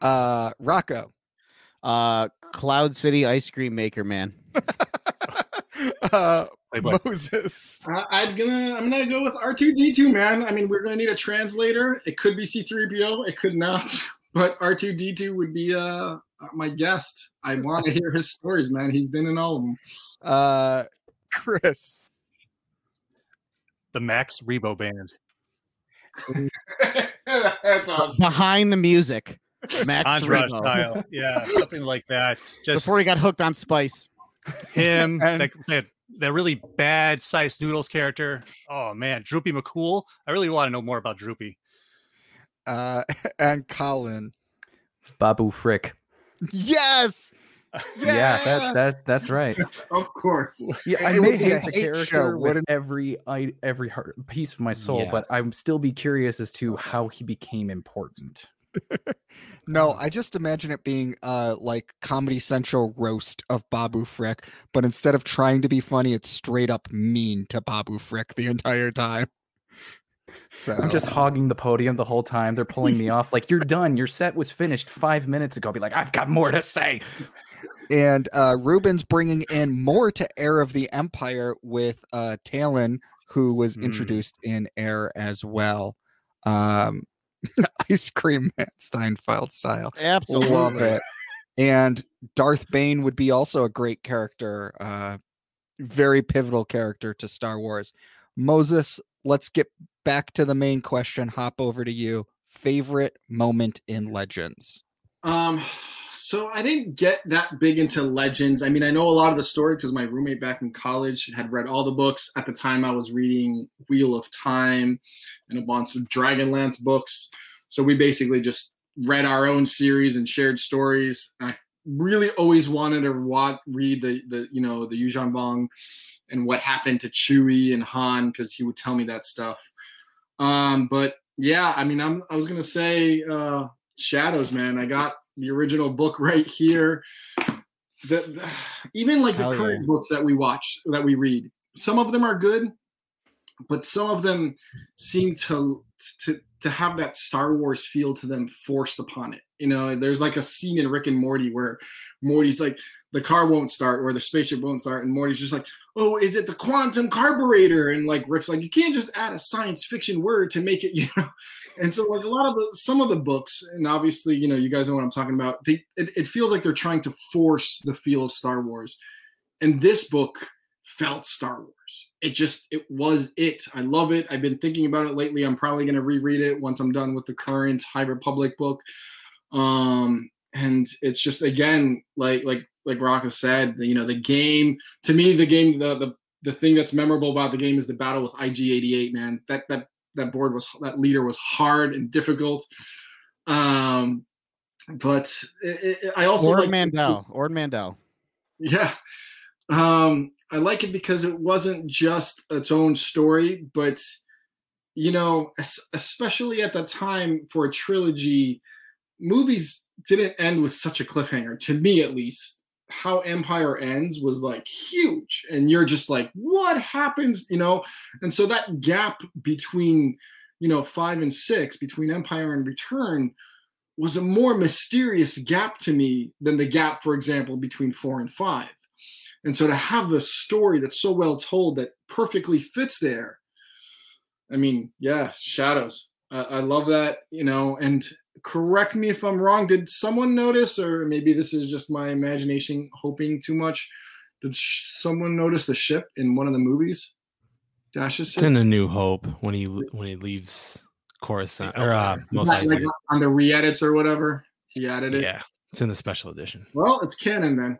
Uh, Rocco. uh, Cloud City ice cream maker man. Uh, Playboy. Moses. Uh, I'm gonna I'm gonna go with R2D2, man. I mean, we're gonna need a translator. It could be C3PO, it could not, but R2D2 would be uh my guest. I want to hear his stories, man. He's been in all of them. Uh, Chris. The Max Rebo Band. That's awesome. Behind the music. Max Entourage Rebo. style. Yeah, something like that. Just Before he got hooked on spice. him, And- that, that, that really bad sized noodles character. Oh man, Droopy McCool. I really want to know more about Droopy. Uh, and Colin. Babu Frick. Yes. Yeah, that, that that's right. Of course. Yeah, I It may would be hate the hate character show, with wouldn't- every I, every heart, piece of my soul, but I'm still be curious as to how he became important. No, I just imagine it being uh like Comedy Central roast of Babu Frick, but instead of trying to be funny, it's straight up mean to Babu Frick the entire time. So I'm just hogging the podium the whole time. They're pulling me off like, "You're done. Your set was finished five minutes ago." I'll be like, "I've got more to say." and uh Ruben's bringing in more to Heir of the Empire with uh Talon, who was Hmm. introduced in Heir as well. Um Ice Cream Man Steinfeld style. Absolutely. Love it. And Darth Bane would be also a great character, uh, very pivotal character to Star Wars. Moses, let's get back to the main question. Hop over to you. Favorite moment in Legends? Um, so I didn't get that big into legends. I mean, I know a lot of the story because my roommate back in college had read all the books. At the time, I was reading Wheel of Time and a bunch of Dragonlance books. So we basically just read our own series and shared stories. I really always wanted to watch, read the the you know the Yuuzhan Vong and what happened to Chewie and Han because he would tell me that stuff. Um, but yeah, I mean, I'm I was gonna say uh, Shadows, man. I got the original book right here. The, the- even like the Hell current yeah. books that we watch that we read, some of them are good, but some of them seem to to to have that Star Wars feel to them forced upon it. You know, there's like a scene in Rick and Morty where Morty's like the car won't start or the spaceship won't start, and Morty's just like, "Oh, is it the quantum carburetor?" And like Rick's like, "You can't just add a science fiction word to make it," you know. And so, like a lot of the some of the books, and obviously, you know, you guys know what I'm talking about. They it, it feels like they're trying to force the feel of Star Wars, and this book felt Star Wars. It just it was it. I love it. I've been thinking about it lately. I'm probably to reread it once I'm done with the current High Republic book. Um, and it's just again like like like Rocco said, the, you know, the game to me, the game, the the the thing that's memorable about the game is the battle with IG88. Man, that that that board was that leader was hard and difficult. Um, but it, it, I also Ord like Mantell. Ord Mantell. yeah. Um, I like it because it wasn't just its own story, but you know, especially at the time for a trilogy, movies didn't end with such a cliffhanger, to me at least. How Empire ends was like huge, and you're just like, what happens, you know? And so that gap between, you know, five and six, between Empire and Return, was a more mysterious gap to me than the gap, for example, between four and five. And so to have a story that's so well told that perfectly fits there, I mean, yeah, Shadows. I, I love that, you know, and correct me if I'm wrong. Did someone notice, or maybe this is just my imagination hoping too much? Did sh- someone notice the ship in one of the movies? Dash's It's ship? in A New Hope when he when he leaves Coruscant or uh, Mos Not like on the re-edits or whatever. He added it. Yeah, it's in the special edition. Well, it's canon then.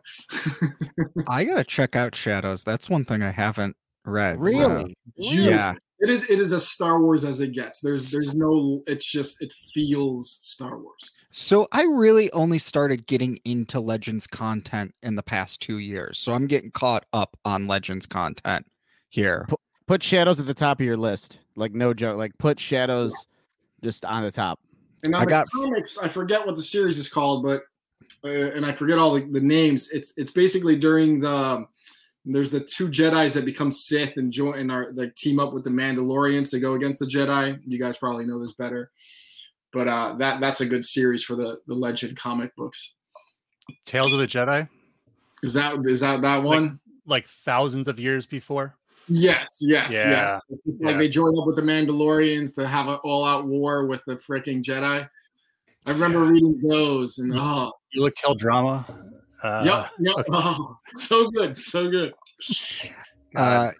I gotta check out Shadows. That's one thing I haven't read. so- Really? Yeah. It is it is as Star Wars as it gets. There's there's no it's just it feels Star Wars. So I really only started getting into Legends content in the past two years. So I'm getting caught up on Legends content here. Put shadows at the top of your list. Like no joke. Like put shadows just on the top. And I the got- comics, I forget what the series is called, but uh, and I forget all the, the names. It's it's basically during the there's the two Jedi's that become Sith and join and are like team up with the Mandalorians to go against the Jedi. You guys probably know this better, but uh, that that's a good series for the the Legend comic books. Tales of the Jedi, Is that is that that one? like thousands of years before. Yes, yes, yes. Like yeah. they join up with the Mandalorians to have an all-out war with the freaking Jedi. I remember reading those and oh, You look kill drama. Uh, yep, yep. Oh, so good, so good. Uh,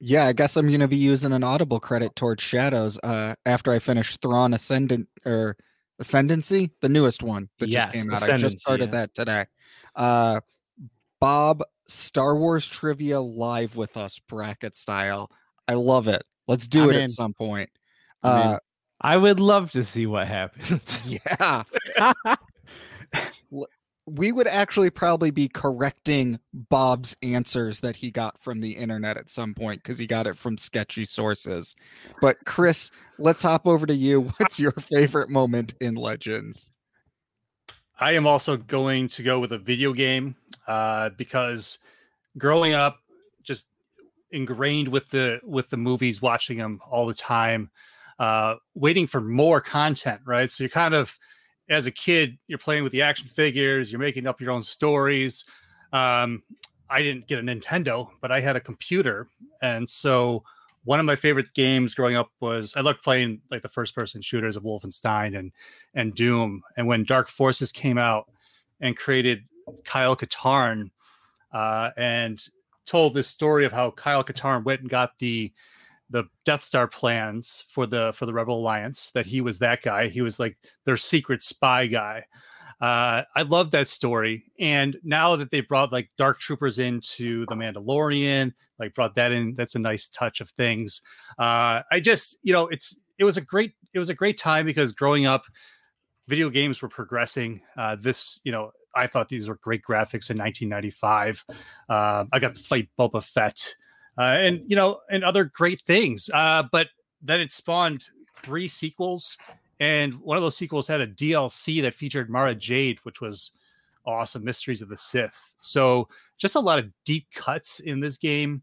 yeah, I guess I'm gonna be using an Audible credit towards Shadows uh, after I finish Thrawn Ascendant or Ascendancy, the newest one that Yes, just came out. I just started yeah. that today. Uh, Bob, Star Wars trivia live with us, bracket style. I love it. Let's do I'm it in. at some point. I'm. Uh, I would love to see what happens. yeah. We would actually probably be correcting Bob's answers that he got from the internet at some point because he got it from sketchy sources. But Chris, let's hop over to you. What's your favorite moment in Legends? I am also going to go with a video game uh, because growing up, just ingrained with the with the movies, watching them all the time, uh, waiting for more content. Right, so you're kind of as a kid, you're playing with the action figures, you're making up your own stories. Um, I didn't get a Nintendo, but I had a computer, and so one of my favorite games growing up was I loved playing like the first person shooters of Wolfenstein and and Doom. And when Dark Forces came out and created Kyle Katarn uh, and told this story of how Kyle Katarn went and got the the Death Star plans for the for the Rebel Alliance, that he was that guy. He was like their secret spy guy. Uh, I love that story. And now that they brought like Dark Troopers into the Mandalorian, like brought that in, that's a nice touch of things. Uh, I just, you know, it's it was a great it was a great time because growing up, video games were progressing. Uh, this, you know, I thought these were great graphics in 1995. Uh, I got to fight Boba Fett, and you know, and other great things. Uh, but then it spawned three sequels, and one of those sequels had a DLC that featured Mara Jade, which was awesome. Mysteries of the Sith. So just a lot of deep cuts in this game.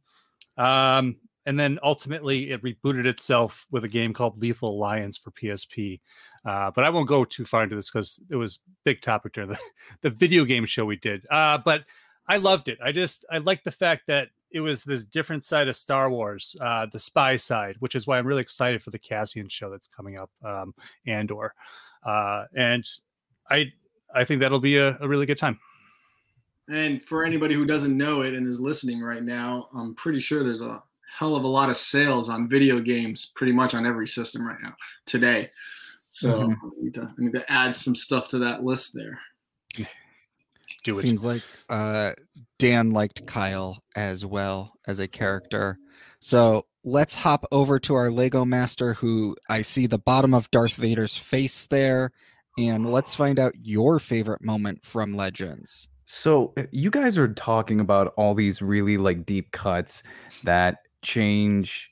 Um, and then ultimately it rebooted itself with a game called Lethal Alliance for PSP. Uh, but I won't go too far into this because it was big topic during the, the video game show we did. Uh, but I loved it. I just I liked the fact that it was this different side of Star Wars, uh, the spy side, which is why I'm really excited for the Cassian show that's coming up, um, Andor, uh, and I I think that'll be a, a really good time. And for anybody who doesn't know it and is listening right now, I'm pretty sure there's a hell of a lot of sales on video games pretty much on every system right now today. So Mhm. I, need to, I need to add some stuff to that list there. Do it. Seems like uh, Dan liked Kyle as well as a character. So let's hop over to our Lego master, who I see the bottom of Darth Vader's face there, and let's find out your favorite moment from Legends. So uh, you guys are talking about all these really like deep cuts that change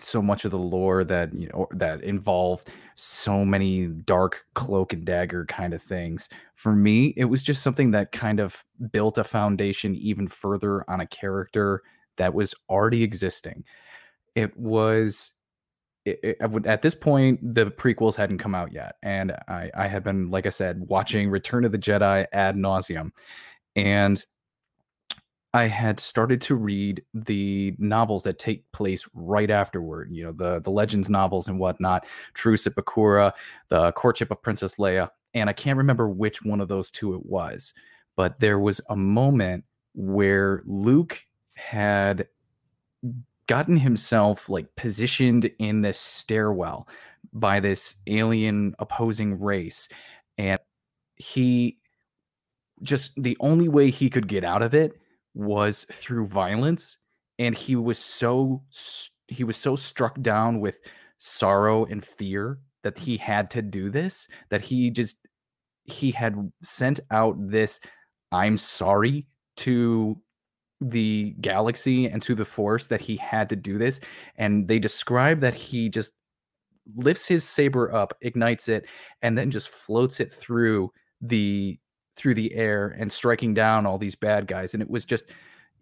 so much of the lore that you know that involved so many dark cloak and dagger kind of things. For me, it was just something that kind of built a foundation even further on a character that was already existing. It was it, it- at this point the prequels hadn't come out yet and I, I had been like i said watching return of the jedi ad nauseum and I had started to read the novels that take place right afterward. You know, the the Legends novels and whatnot, Truce at Bakura, the Courtship of Princess Leia, and I can't remember which one of those two it was, but there was a moment where Luke had gotten himself like positioned in this stairwell by this alien opposing race and he just the only way he could get out of it was through violence and he was so he was so struck down with sorrow and fear that he had to do this that he just he had sent out this i'm sorry to the galaxy and to the force that he had to do this and they describe that he just lifts his saber up ignites it and then just floats it through the through the air and striking down all these bad guys and it was just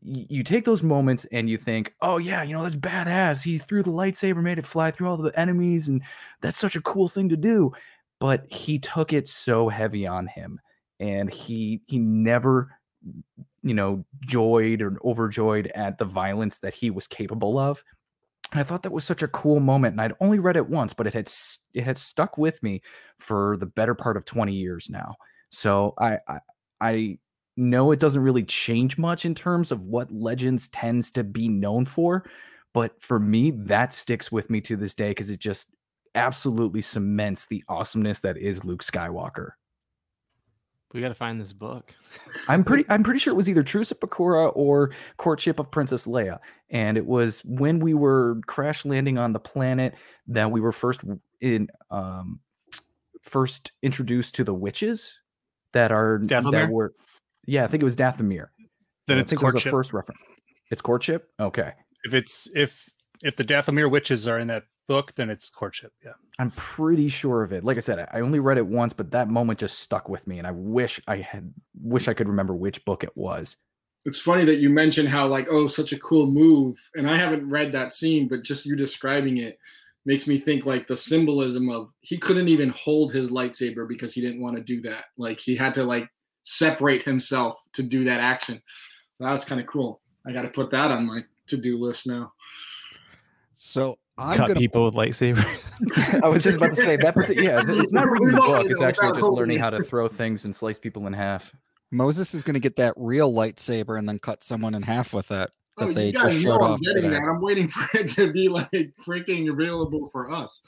you take those moments and you think oh yeah you know that's badass he threw the lightsaber made it fly through all the enemies and that's such a cool thing to do but he took it so heavy on him and he he never you know, joyed or overjoyed at the violence that he was capable of. And I thought that was such a cool moment. And I'd only read it once, but it had it had stuck with me for the better part of 20 years now. So I I, I know it doesn't really change much in terms of what Legends tends to be known for, but for me, that sticks with me to this day because it just absolutely cements the awesomeness that is Luke Skywalker. We got to find this book. I'm pretty. I'm pretty sure it was either Truce at Bakura or Courtship of Princess Leia, and it was when we were crash landing on the planet that we were first in um first introduced to the witches that are Dathomir? that were. Yeah, I think it was Dathomir. Then I it's think it was the first reference. It's courtship. Okay, If it's if if the Dathomir witches are in that book, then it's courtship. Yeah. I'm pretty sure of it. Like I said, I- I only read it once, but that moment just stuck with me, and I wish I had wish I could remember which book it was. It's funny that you mentioned how like oh such a cool move, and I haven't read that scene, but just you describing it makes me think like the symbolism of he couldn't even hold his lightsaber because he didn't want to do that. Like he had to like separate himself to do that action. So That was kind of cool. I got to put that on my to-do list now. So I'm Cut gonna people with lightsabers. I was just about to say that. But yeah, it's, it's not reading the book. It's actually just learning how to throw things and slice people in half. Moses is gonna get that real lightsaber and then cut someone in half with it. Oh, that Oh, they you just guys know showed I'm getting that. I'm waiting for it to be like freaking available for us.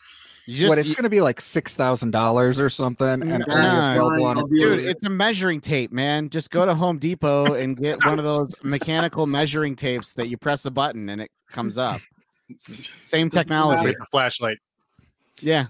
You just, what it's gonna be like six thousand dollars or something, and Yeah, only on I'll its dude, it's a measuring tape, man. Just go to Home Depot and get one of those mechanical measuring tapes that you press a button and it comes up. Same technology. matter. Flashlight. Yeah.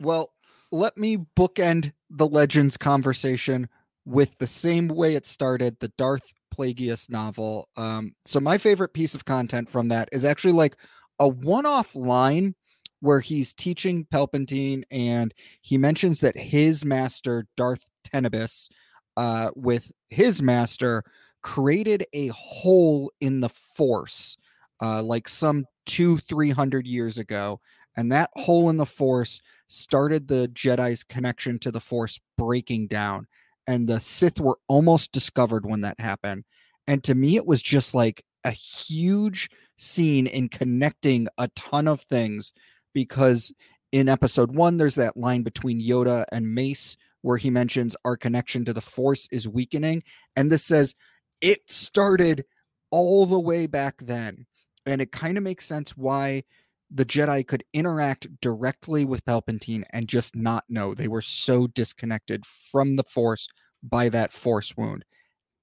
Well, let me bookend the Legends conversation with the same way it started, the Darth Plagueis novel. Um, so my favorite piece of content from that is actually like a one-off line where he's teaching Palpatine and he mentions that his master, Darth Tenebrous, uh, with his master, created a hole in the Force, uh, like some two, three hundred years ago. And that hole in the Force started the Jedi's connection to the Force breaking down. And the Sith were almost discovered when that happened. And to me, it was just like a huge scene in connecting a ton of things because in episode one, there's that line between Yoda and Mace where he mentions our connection to the Force is weakening. And this says it started all the way back then. And it kind of makes sense why the Jedi could interact directly with Palpatine and just not know. They were so disconnected from the Force by that Force wound.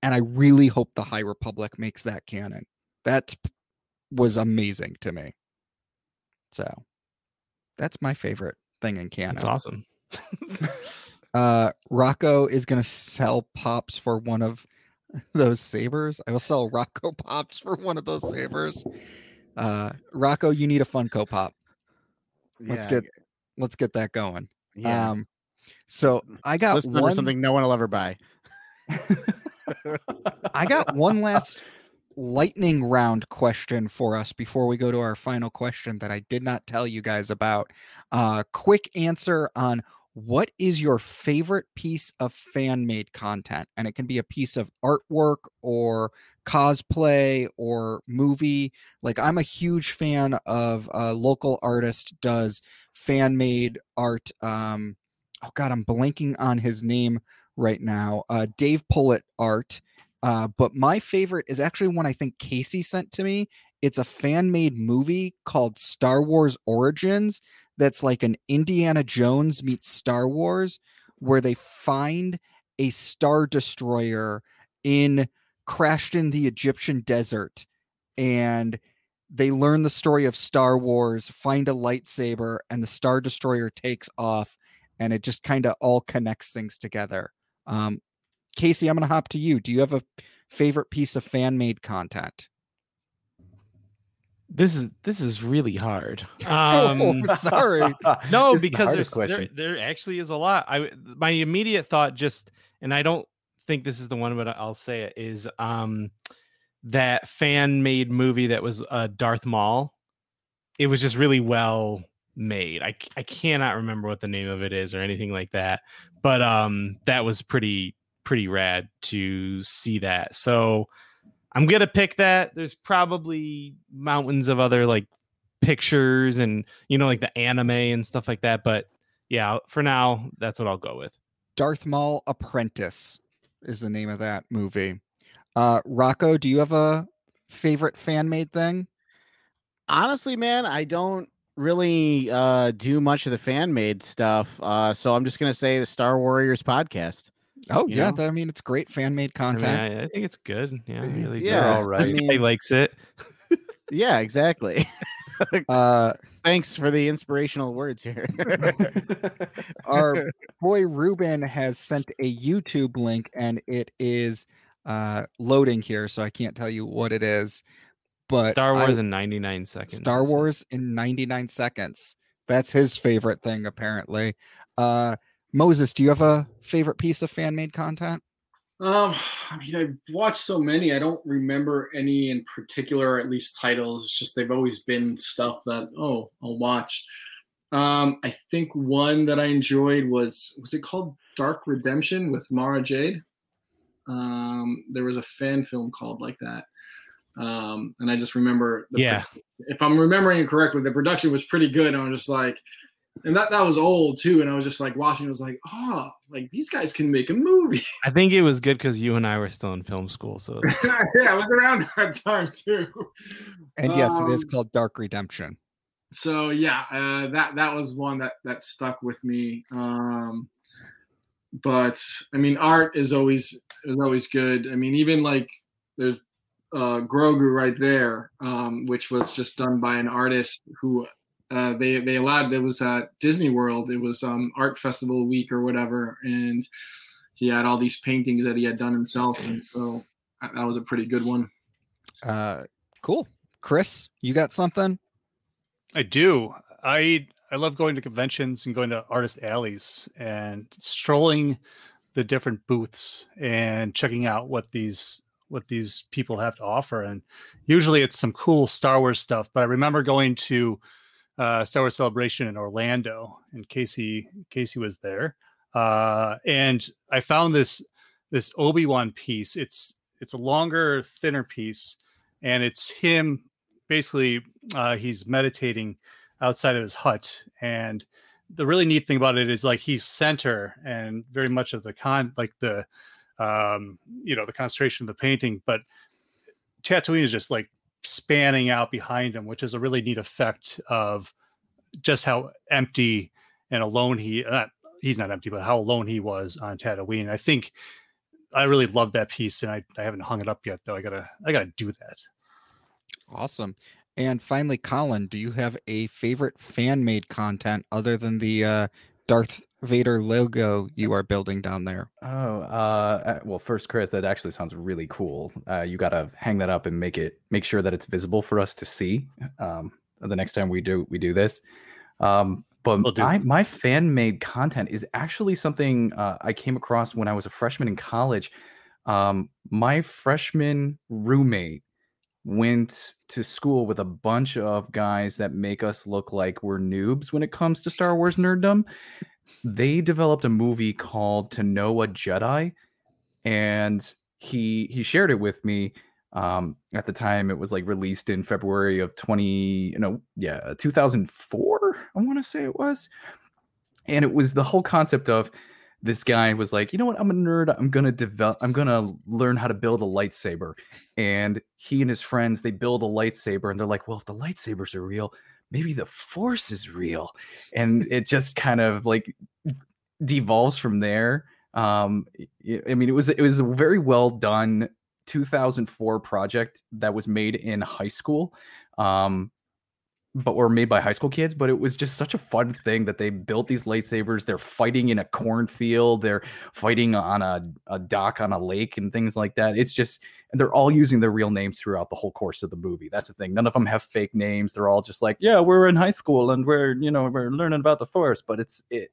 And I really hope the High Republic makes that canon. That was amazing to me. So that's my favorite thing in canon. That's awesome. Uh, Rocco is going to sell pops for one of those sabers. I will sell Rocco pops for one of those sabers. Uh, Rocco, you need a Funko Pop. Let's Yeah, get let's get that going. yeah. Um, so I got one. something no one will ever buy. I got one last lightning round question for us before we go to our final question that I did not tell you guys about. Uh, quick answer on what is your favorite piece of fan made content? And it can be a piece of artwork or cosplay or movie. Like I'm a huge fan of a local artist does fan made art. Um, oh God, I'm blanking on his name right now. Uh, Dave Pullett art. Uh, but my favorite is actually one I think Casey sent to me. It's a fan made movie called Star Wars Origins that's like an Indiana Jones meets Star Wars, where they find a star destroyer in crashed in the Egyptian desert and they learn the story of Star Wars, find a lightsaber, and the Star Destroyer takes off, and it just kind of all connects things together. Um, Casey, I'm going to hop to you. Do you have a favorite piece of fan made content? This is this is really hard. oh, Um, sorry. no, This is the because there's, there, there actually is a lot. I my immediate thought just, and I don't think this is the one, but I'll say it is um that fan made movie that was uh, Darth Maul. It was just really well made. I I cannot remember what the name of it is or anything like that, but um that was pretty pretty rad to see that. So I'm gonna pick that. There's probably mountains of other like pictures and you know like the anime and stuff like that. But yeah, for now, that's what I'll go with. Darth Maul Apprentice is the name of that movie. Uh, Rocco, do you have a favorite fan made thing? Honestly, man, I don't really uh, do much of the fan made stuff. Uh, so I'm just gonna say the Star Warriors podcast. Oh, yeah. know? I mean, it's great fan made I, mean, content. I, I think it's good. Yeah, I really do. Yeah, This- all This right. guy likes it. Yeah, exactly. uh, Thanks for the inspirational words here. our boy Ruben has sent a YouTube link and it is uh, loading here, so I can't tell you what it is. But Star I- Wars in 99 seconds. Star. Wars in 99 seconds. That's his favorite thing, apparently. Uh, Moses, do you have a favorite piece of fan made content? Um, I mean, I've watched so many. I don't remember any in particular, or at least titles. It's just they've always been stuff that oh, I'll watch. Um, I think one that I enjoyed was was it called Dark Redemption with Mara Jade. Um, there was a fan film called like that. Um, and I just remember the Yeah. if I'm remembering it correctly, the production was pretty good. And I was just like, and that that was old too. And I was just like watching. I was like, oh, like these guys can make a movie. I think it was good because you and I were still in film school. So yeah, it was around that time too. And yes, it is Um, called Dark Redemption. So yeah, uh, that that was one that that stuck with me. Um, but I mean, art is always is always good. I mean, even like there's uh, Grogu right there, um, which was just done by an artist who uh, they they allowed. It was at Disney World. It was um, art festival week or whatever, and he had all these paintings that he had done himself, and so that that was a pretty good one. Uh, cool. Chris, you got something? I do. I I love going to conventions and going to artist alleys and strolling the different booths and checking out what these what these people have to offer. And usually it's some cool Star Wars stuff. But I remember going to uh, Star Wars Celebration in Orlando, and Casey Casey was there, uh, and I found this this Obi Wan piece. It's it's a longer, thinner piece, and it's him basically uh, he's meditating outside of his hut and the really neat thing about it is like he's center and very much of the con like the um you know the concentration of the painting but Tatooine is just like spanning out behind him which is a really neat effect of just how empty and alone he not he's not empty but how alone he was on Tatooine. I think I really love that piece and I, I haven't hung it up yet though. I gotta I gotta do that. Awesome. And finally, Colin, do you have a favorite fan made content other than the uh, Darth Vader logo you are building down there? Oh, uh, well, first, Chris, that actually sounds really cool. Uh, you gotta hang that up and make it make sure that it's visible for us to see. Um, the next time we do we do this. Um, but Will do. my my fan made content is actually something uh, I came across when I was a freshman in college. Um, my freshman roommate went to school with a bunch of guys that make us look like we're noobs when it comes to Star Wars nerddom. They developed a movie called To Know a Jedi, and he he shared it with me. Um, at the time, it was like released in February of twenty, you know, yeah, two thousand four. I want to say it was, and it was the whole concept of this guy was like, you know what, I'm a nerd. I'm gonna develop. I'm gonna learn how to build a lightsaber, and he and his friends they build a lightsaber, and they're like, well, if the lightsabers are real, maybe the force is real and it just kind of like devolves from there um i mean it was it was a very well done 2004 project that was made in high school um but were made by high school kids but it was just such a fun thing that they built these lightsabers they're fighting in a cornfield they're fighting on a, a dock on a lake and things like that it's just and they're all using their real names throughout the whole course of the movie. That's the thing. None of them have fake names. They're all just like yeah we're in high school and we're you know we're learning about the force but it's it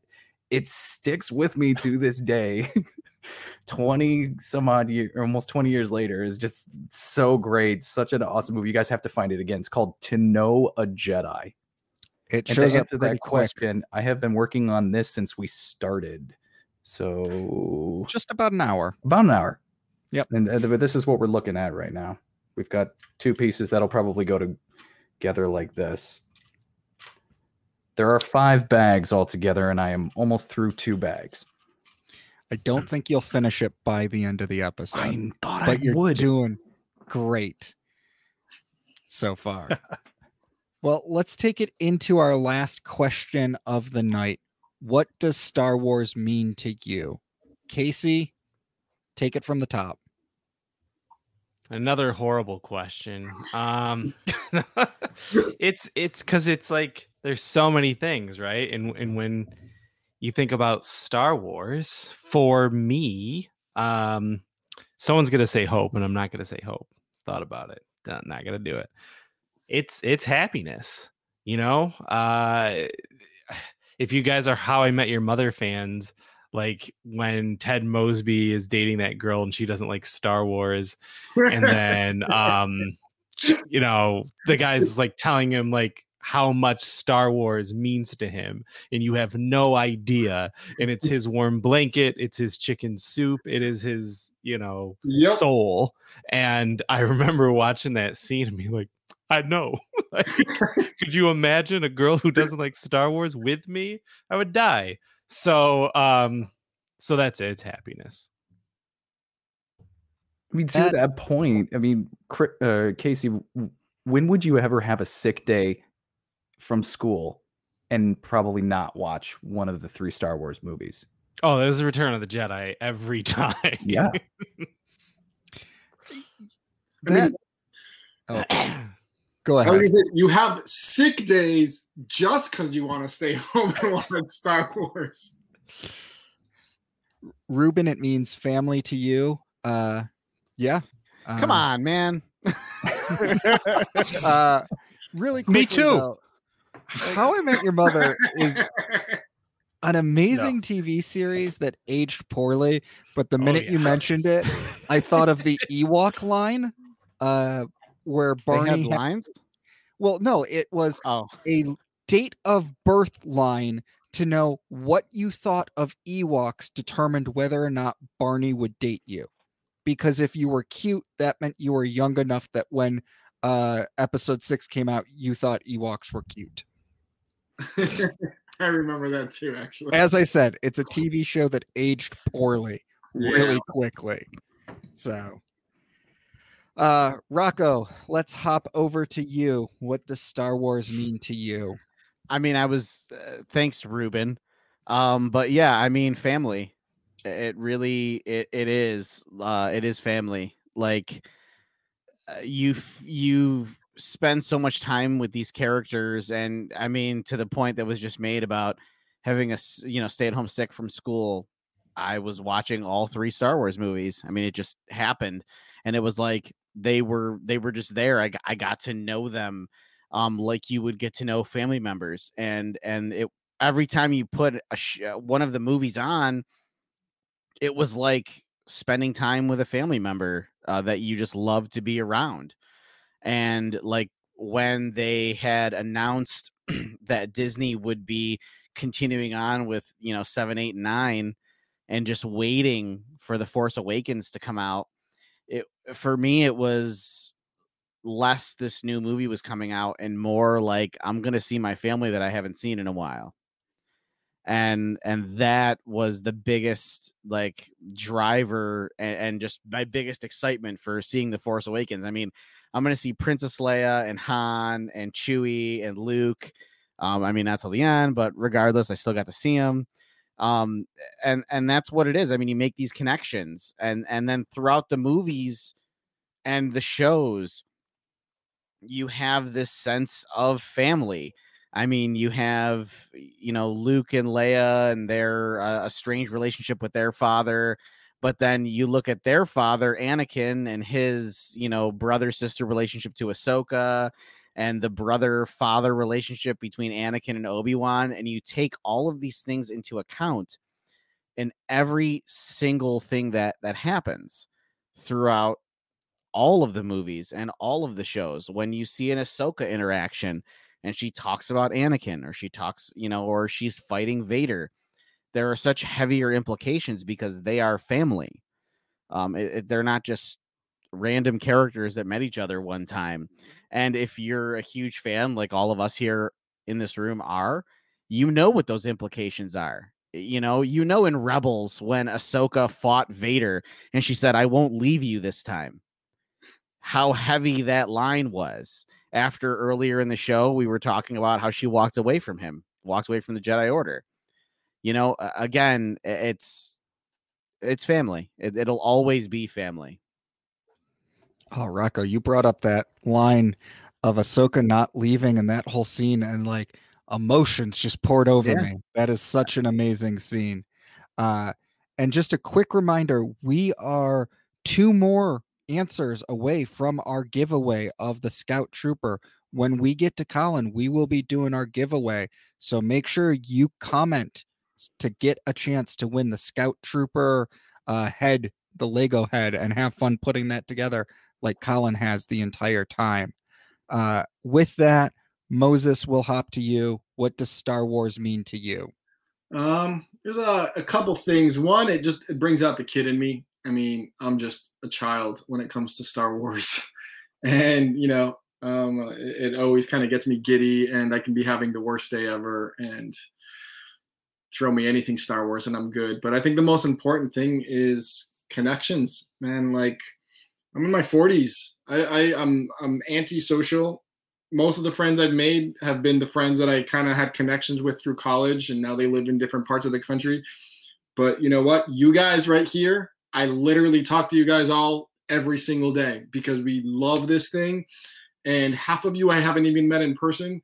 it sticks with me to this day. 20 some odd year almost 20 years later is just so great. Such an awesome movie. You guys have to find it again. It's called to know a jedi. It and shows to answer that quick. question i have been working on this since we started. So Just about an hour. about an hour Yep. and, and but this is what we're looking at right now we've got two pieces that'll probably go together like this there are five bags altogether and i am almost through two bags I don't think you'll finish it by the end of the episode, i thought but i you're would doing great so far. well, let's take it into our last question of the night. What does Star Wars mean to you? Casey, take it from the top. Another horrible question. Um it's it's cuz it's like there's so many things, right? And and when you think about Star Wars, for me, um someone's to say hope and I'm not to say hope. Thought about it. Not, not to do it. It's it's happiness, you know? Uh if you guys are how I met your mother fans, like when Ted Mosby is dating that girl and she doesn't like Star Wars and then um you know the guy's like telling him like how much Star Wars means to him and you have no idea and it's his warm blanket it's his chicken soup it is his you know Yep. soul and I remember watching that scene and being like I know. Like, could you imagine a girl who doesn't like Star Wars with me? I would die so um so that's it it's happiness I mean, to That- that point, I mean, Cri- uh, Casey, when would you ever have a sick day from school and probably not watch one of the three Star Wars movies? Oh, there's a Return of the Jedi every time. Yeah. I mean, That, oh, go ahead. was gonna you have sick days just because you want to stay home and watch Star Wars. Ruben, it means family to you. Uh, yeah. Come Um, on, man. Uh, really quickly, Me too. though, How I Met Your Mother is an amazing TV series that aged poorly, but the Oh, minute you mentioned it, I thought of the Ewok line, uh, where had Barney. had- lines. well, no, it was Oh, a date of birth line to know what you thought of Ewoks determined whether or not Barney would date you. Because if you were cute, that meant you were young enough that when uh episode six came out, you thought Ewoks were cute. I remember that too, actually. As I said, it's a TV show that aged poorly really Yeah. quickly. So uh Rocco, let's hop over to you. What does Star Wars mean to you? I mean, I was uh, thanks, Ruben. Um, but yeah, I mean, family. It really, it it is, uh, it is family. Like uh, you, you spend so much time with these characters, and I mean, to the point that was just made about having a you know, stay at home sick from school. I was watching all three Star Wars movies. I mean, it just happened, and it was like they were they were just there. I I got to know them um, like you would get to know family members. And and it every time you put a sh- uh, one of the movies on, it was like spending time with a family member uh, that you just love to be around. And like when they had announced that Disney would be continuing on with you know seven, eight, and nine, and just waiting for the Force Awakens to come out. It for me, it was less this new movie was coming out and more like I'm gonna see my family that I haven't seen in a while. And and that was the biggest like driver and, and, just my biggest excitement for seeing the force awakens. I mean i'm gonna see princess leia and han and chewie and luke um i mean not till the end but regardless i still got to see them um and and that's what it is i mean you make these connections and and then throughout the movies and the shows you have this sense of family. I mean, you have you know Luke and Leia and their uh, a strange relationship with their father, but then you look at their father Anakin and his you know brother sister relationship to Ahsoka, and the brother father relationship between Anakin and Obi Wan, and you take all of these things into account in every single thing that that happens throughout all of the movies and all of the shows. When you see an Ahsoka interaction and she talks about Anakin or she talks, you know, or she's fighting Vader. There are such heavier implications because they are family. Um, it, it, they're not just random characters that met each other one time. And if you're a huge fan, like all of us here in this room are, you know what those implications are. You know, you know in Rebels when Ahsoka fought Vader and she said, I won't leave you this time. How heavy that line was after earlier in the show we were talking about how she walked away from him, walked away from the Jedi Order. You know, again, it's it's family. It, it'll always be family. Oh, Rocco, you brought up that line of Ahsoka not leaving and that whole scene, and like emotions just poured over yeah. me. That is such an amazing scene. Uh, and just a quick reminder we are two more answers away from our giveaway of the Scout Trooper. When we get to Colin, we will be doing our giveaway. So make sure you comment to get a chance to win the Scout Trooper uh, head, the Lego head, and have fun putting that together like Colin has the entire time. Uh, with that, Moses will hop to you. What does Star Wars mean to you? Um, there's a, a couple things. One, it just it brings out the kid in me. I mean, I'm just a child when it comes to Star Wars, and you know, um, it, it always kind of gets me giddy, and I can be having the worst day ever, and throw me anything Star Wars, and I'm good. But I think the most important thing is connections, man. Like, I'm in my 40s. I, I I'm I'm antisocial. Most of the friends I've made have been the friends that I kind of had connections with through college, and now they live in different parts of the country. But you know what? You guys right here I literally talk to you guys all every single day because we love this thing. And half of you I haven't even met in person,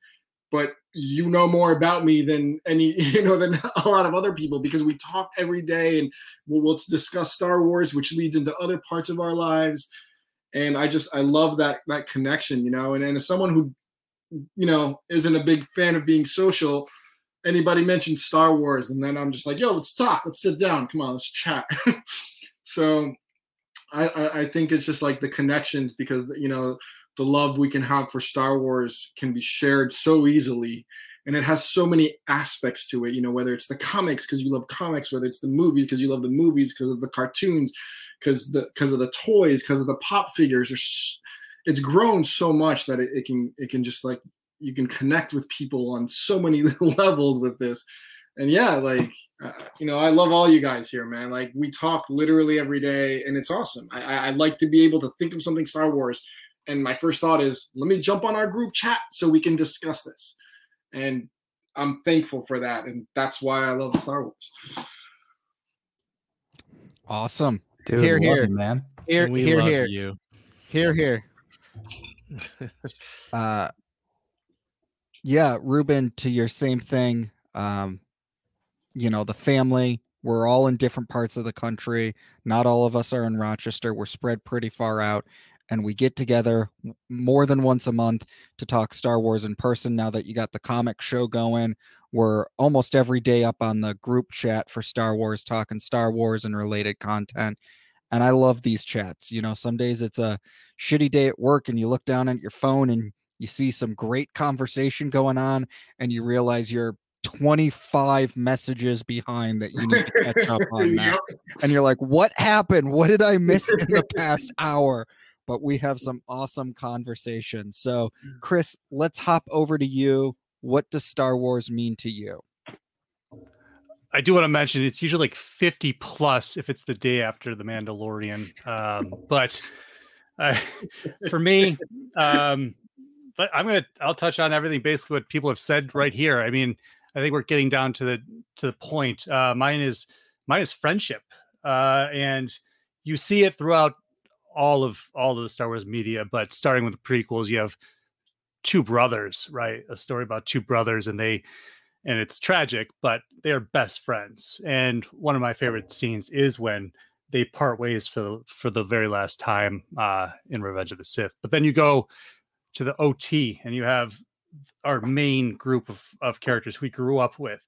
but you know more about me than any, you know, than a lot of other people because we talk every day and we'll, we'll discuss Star Wars, which leads into other parts of our lives. And I just, I love that, that connection, you know, and, and as someone who, you know, isn't a big fan of being social, anybody mentions Star Wars, and then I'm just like, yo, let's talk, let's sit down, come on, let's chat. So I, I think it's just like the connections because you know the love we can have for Star Wars can be shared so easily and it has so many aspects to it you know whether it's the comics because you love comics whether it's the movies because you love the movies because of the cartoons because the because of the toys because of the pop figures it's grown so much that it, it can it can just like you can connect with people on so many levels with this and yeah, like uh, you know, I love all you guys here, man. Like we talk literally every day, and it's awesome. I, I, I like to be able to think of something Star Wars, and my first thought is, let me jump on our group chat so we can discuss this. And I'm thankful for that, and that's why I love Star Wars. Awesome, dude. Here, here, you, man. Here, here, here. You. Here, here. uh, yeah, Ruben. To your same thing. Um, you know, the family, we're all in different parts of the country. Not all of us are in Rochester. We're spread pretty far out. And we get together more than once a month to talk Star Wars in person. Now that you got the comic show going, we're almost every day up on the group chat for Star Wars, talking Star Wars and related content. And I love these chats. You know, some days it's a shitty day at work and you look down at your phone and you see some great conversation going on and you realize you're 25 messages behind that you need to catch up on now. Yep. And you're like, what happened? What did I miss in the past hour? But we have some awesome conversations. So, Chris, let's hop over to you. What does Star Wars mean to you? I do want to mention it's usually like 50 plus if it's the day after the Mandalorian. Um, but uh, for me, um, but I'm gonna I'll touch on everything basically what people have said right here. I mean, I think we're getting down to the to the point. Uh, mine is mine is friendship, uh, and you see it throughout all of all of the Star Wars media. But starting with the prequels, you have two brothers, right? A story about two brothers, and they and it's tragic, but they are best friends. And one of my favorite scenes is when they part ways for for the very last time uh, in Revenge of the Sith. But then you go to the OT, and you have our main group of of characters we grew up with,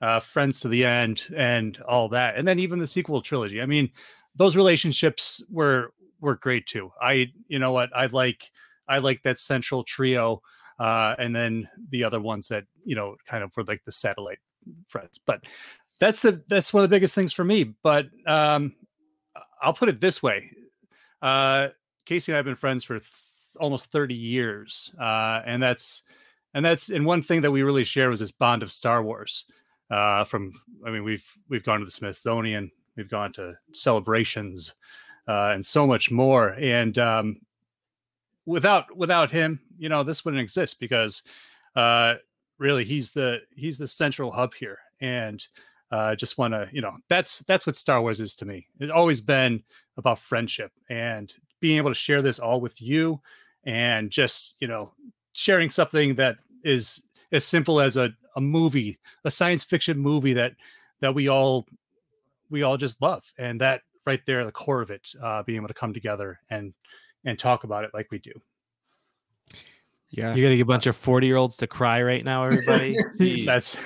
uh, friends to the end, and all that. And then even the sequel trilogy. I mean, those relationships were were great too. I, you know what, I like I like that central trio uh, and then the other ones that you know kind of were like the satellite friends. But that's the that's one of the biggest things for me. But um, I'll put it this way: uh, Casey and I have been friends for th- almost thirty years, uh, and that's and that's and one thing that we really share was this bond of Star Wars. Uh, from I mean, we've we've gone to the Smithsonian, we've gone to celebrations, uh, and so much more. And um, without without him, you know, this wouldn't exist because uh, really he's the he's the central hub here. And uh, just want to, you know, that's that's what Star Wars is to me. It's always been about friendship and being able to share this all with you, and just you know, sharing something that is as simple as a a movie, a science fiction movie that that we all we all just love, and that right there, the core of it, uh, being able to come together and and talk about it like we do. Yeah. You're gonna get a bunch of 40 year olds to cry right now, everybody. That's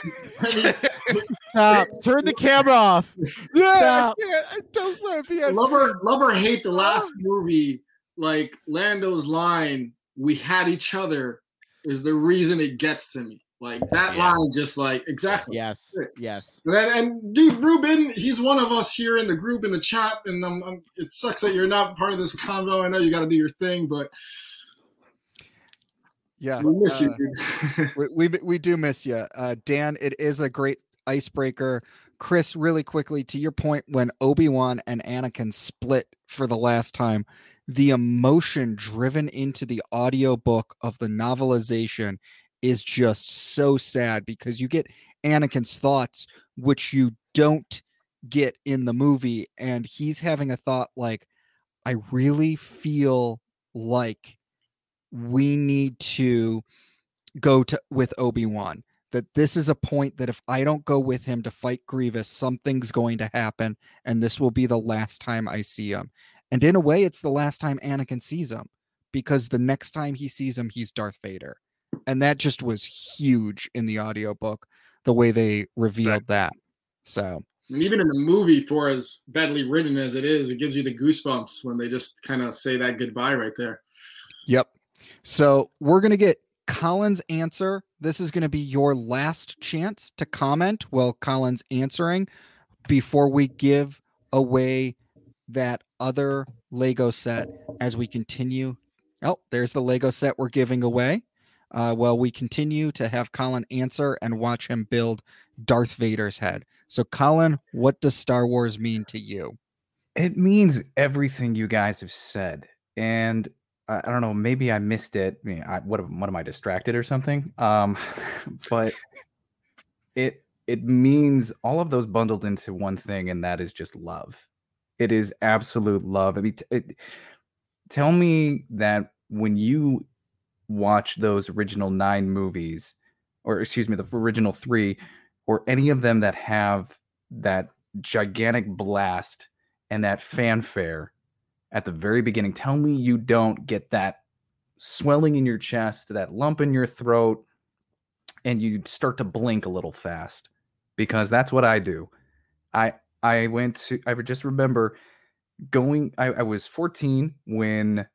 Stop. Turn the camera off. Yeah, Stop. I don't want to be love or love or hate the last movie, like Lando's line, "We had each other," is the reason it gets to me. Like that Yeah. line, just like exactly. Yes. Yes. And, and dude, Ruben, he's one of us here in the group in the chat, and um, um, it sucks that you're not part of this convo. I know you got to do your thing, but Yeah. we miss uh, you, dude. we, we we do miss you, uh, Dan. It is a great icebreaker. Chris, really quickly to your point, when Obi Wan and Anakin split for the last time, the emotion driven into the audiobook of the novelization is just so sad because you get Anakin's thoughts, which you don't get in the movie, and he's having a thought like, "I really feel like we need to." go to with Obi-Wan that this is a point that if I don't go with him to fight Grievous something's going to happen and this will be the last time I see him. And in a way it's the last time Anakin sees him because the next time he sees him he's Darth Vader. And that just was huge in the audiobook the way they revealed that. So, And even in the movie, for as badly written as it is, it gives you the goosebumps when they just kind of say that goodbye right there. Yep. So we're going to get Colin's answer. This is going to be your last chance to comment while Colin's answering before we give away that other Lego set as we continue. Oh, there's the Lego set we're giving away. Uh, while we continue to have Colin answer and watch him build Darth Vader's head. So, Colin, what does Star Wars mean to you? It means everything you guys have said, and I, don't know. Maybe I missed it. I mean, I, what am- what am I distracted or something? Um, but it it means all of those bundled into one thing, and that is just love. It is absolute love. I mean, t- it, tell me that when you watch those original nine movies, or excuse me, the original three, or any of them that have that gigantic blast and that fanfare at the very beginning. Tell me you don't get that swelling in your chest, that lump in your throat, and you start to blink a little fast because that's what I do. I I went to I just remember going I, I was 14 when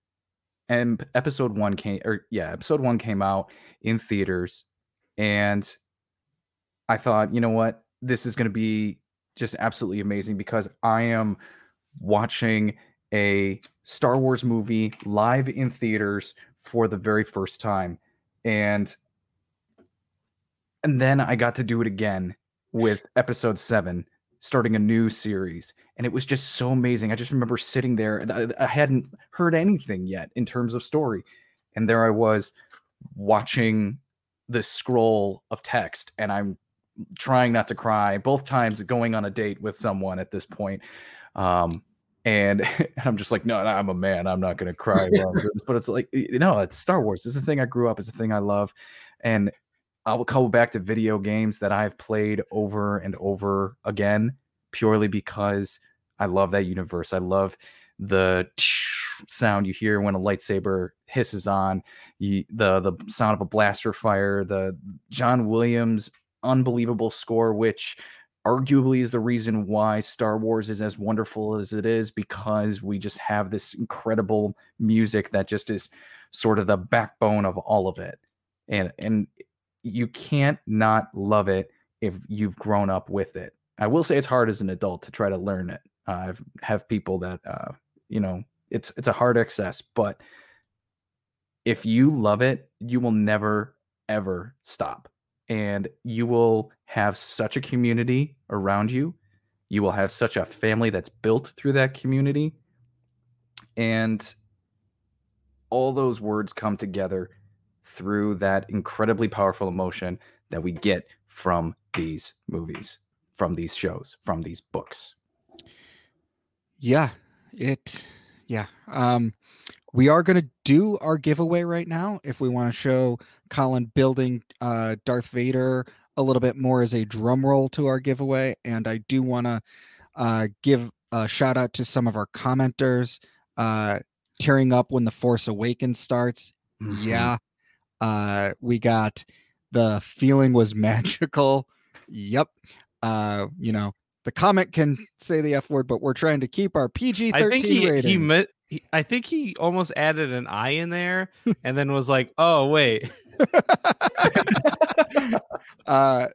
em- episode one came or yeah, episode one came out in theaters and I thought, you know what, this is going to be just absolutely amazing because I am watching a Star Wars movie live in theaters for the very first time, and and then I got to do it again with Episode Seven, starting a new series, and it was just so amazing. I just remember sitting there, and I, I hadn't heard anything yet in terms of story, and there I was watching the scroll of text, and I'm trying not to cry both times going on a date with someone at this point. Um, and I'm just like, no, no, I'm a man. I'm not going to cry. while I'm doing this." But it's like, you know, it's Star Wars. It's a thing I grew up. It's a thing I love. And I will come back to video games that I've played over and over again, purely because I love that universe. I love the sound you hear when a lightsaber hisses on, you, the the sound of a blaster fire, the John Williams unbelievable score, which arguably is the reason why Star Wars is as wonderful as it is because we just have this incredible music that just is sort of the backbone of all of it. And and you can't not love it if you've grown up with it. I will say it's hard as an adult to try to learn it. Uh, I've have people that uh, you know it's it's a hard access, but if you love it, you will never ever stop and you will have such a community around you. You will have such a family that's built through that community. And all those words come together through that incredibly powerful emotion that we get from these movies, from these shows, from these books. Yeah, it. Yeah. Um, we are going to do our giveaway right now. If we want to show Colin building uh, Darth Vader a little bit more as a drum roll to our giveaway, and I do want to uh, give a shout out to some of our commenters. Uh, tearing up when the Force Awakens starts. Mhm. Yeah. Uh, we got the feeling was magical. Yep. Uh, you know, the comment can say the F word, but we're trying to keep our PG I think 13 he, rating. he, mi- he I think he almost added an I in there and then was like, "Oh, wait." uh,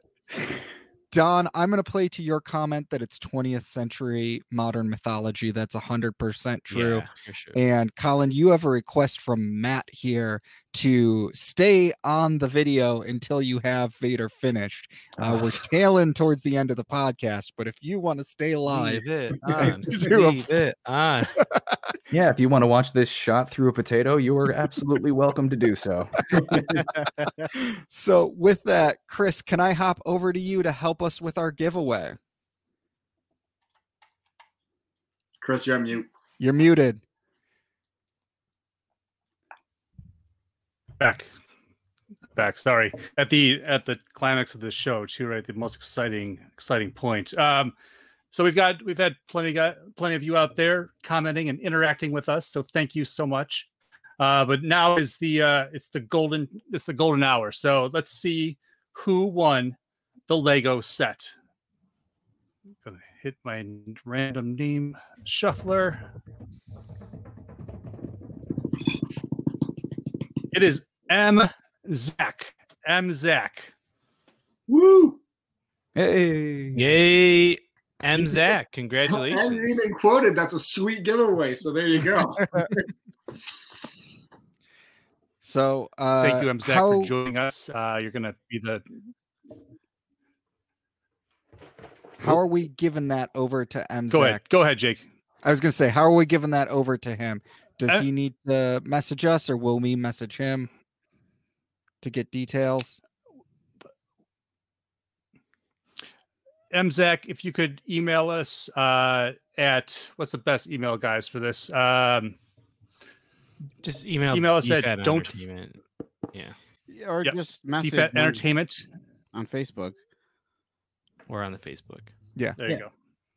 Don, I'm going to play to your comment that it's 20th century modern mythology. That's 100% true. Yeah, sure. And Colin, you have a request from Matt here to stay on the video until you have Vader finished. Uh, we're tailing towards the end of the podcast, but if you want to stay live, Leave it on. Do a it on. Yeah, if you want to watch this shot through a potato, you are absolutely welcome to do so. so with that, Chris, can I hop over to you to help us with our giveaway? Chris, you're on mute. You're muted. back back sorry at the at the climax of the show too right the most exciting exciting point um so we've got we've had plenty got plenty of you out there commenting and interacting with us so thank you so much uh but now is the uh it's the golden it's the golden hour so let's see who won the lego set I'm gonna hit my random name shuffler it is M. Zach. M. Zach. Woo! Hey. Yay, M. Zach. congratulations! And Congratulations. even quoted. That's a sweet giveaway. So there you go. So uh, Thank you, M. Zach, how- for joining us. Uh, you're going to be the. How are we giving that over to M. Go Zach? ahead. Go ahead, Jake. I was gonna say, how are we giving that over to him? Does Uh, he need to message us, or will we message him to get details? M. Zach, if you could email us uh, at what's the best email, guys, for this? Um, Just email Email us at don't- Entertainment. Yeah, or Yep. just message DFAT Entertainment. on Facebook. or on the Facebook. Yeah, there Yeah. you go.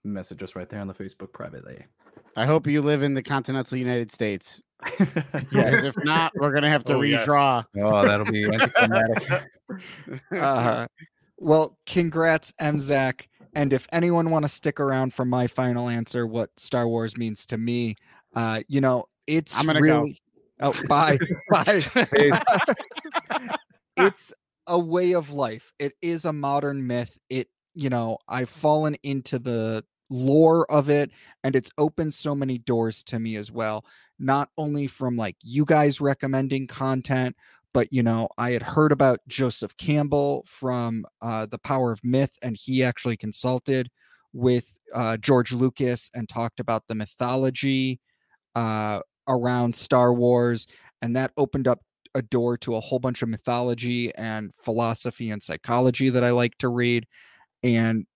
Message us right there on the Facebook privately. I hope you live in the continental United States. yeah. Because if not, we're gonna have to Oh, yes. redraw. Oh, that'll be anticlimactic. Uh, well, congrats, M. Zach. And if anyone want to stick around for my final answer, what Star Wars means to me, uh, you know, it's I'm gonna go. Oh, bye, bye. It's a way of life. It is a modern myth. It, you know, I've fallen into the lore of it and it's opened so many doors to me as well. Not only from like you guys recommending content, but you know, I had heard about Joseph Campbell from uh, The Power of Myth, and he actually consulted with uh, George Lucas and talked about the mythology uh, around Star Wars, and that opened up a door to a whole bunch of mythology and philosophy and psychology that I like to read. And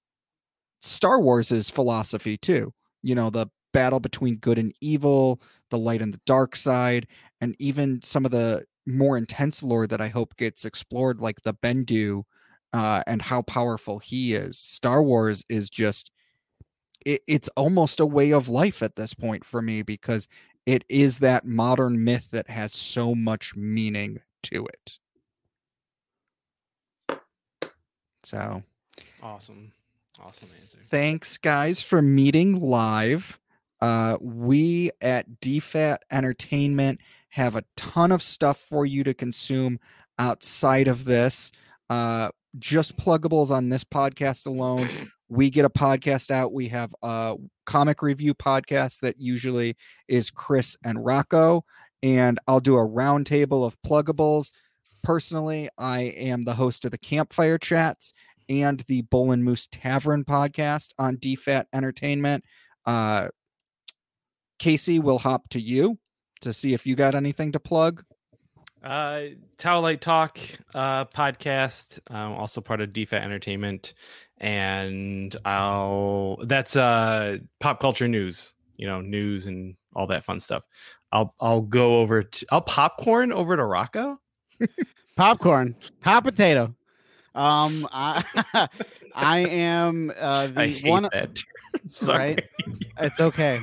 Star Wars is philosophy too. You know, the battle between good and evil, the light and the dark side, and even some of the more intense lore that I hope gets explored, like the Bendu uh, and how powerful he is. Star Wars is just it, it's almost a way of life at this point for me because it is that modern myth that has so much meaning to it. So, Awesome. Awesome answer. thanks guys for meeting live. Uh, we at DFAT Entertainment have a ton of stuff for you to consume outside of this. Uh, just pluggables on this podcast alone. We get a podcast out. We have a comic review podcast that usually is Chris and Rocco, and I'll do a roundtable of pluggables. Personally, I am the host of the Campfire Chats and the Bull and Moose Tavern podcast on DFAT Entertainment. Uh, Casey, we'll hop to you to see if you got anything to plug. Uh, Tower Light Talk uh, podcast, um, also part of DFAT Entertainment, and I'll that's uh pop culture news, you know, news and all that fun stuff. I'll I'll go over to I'll popcorn over to Rocco. popcorn, hot potato. Um, I, I am uh, the I hate one. Sorry. Right? It's okay.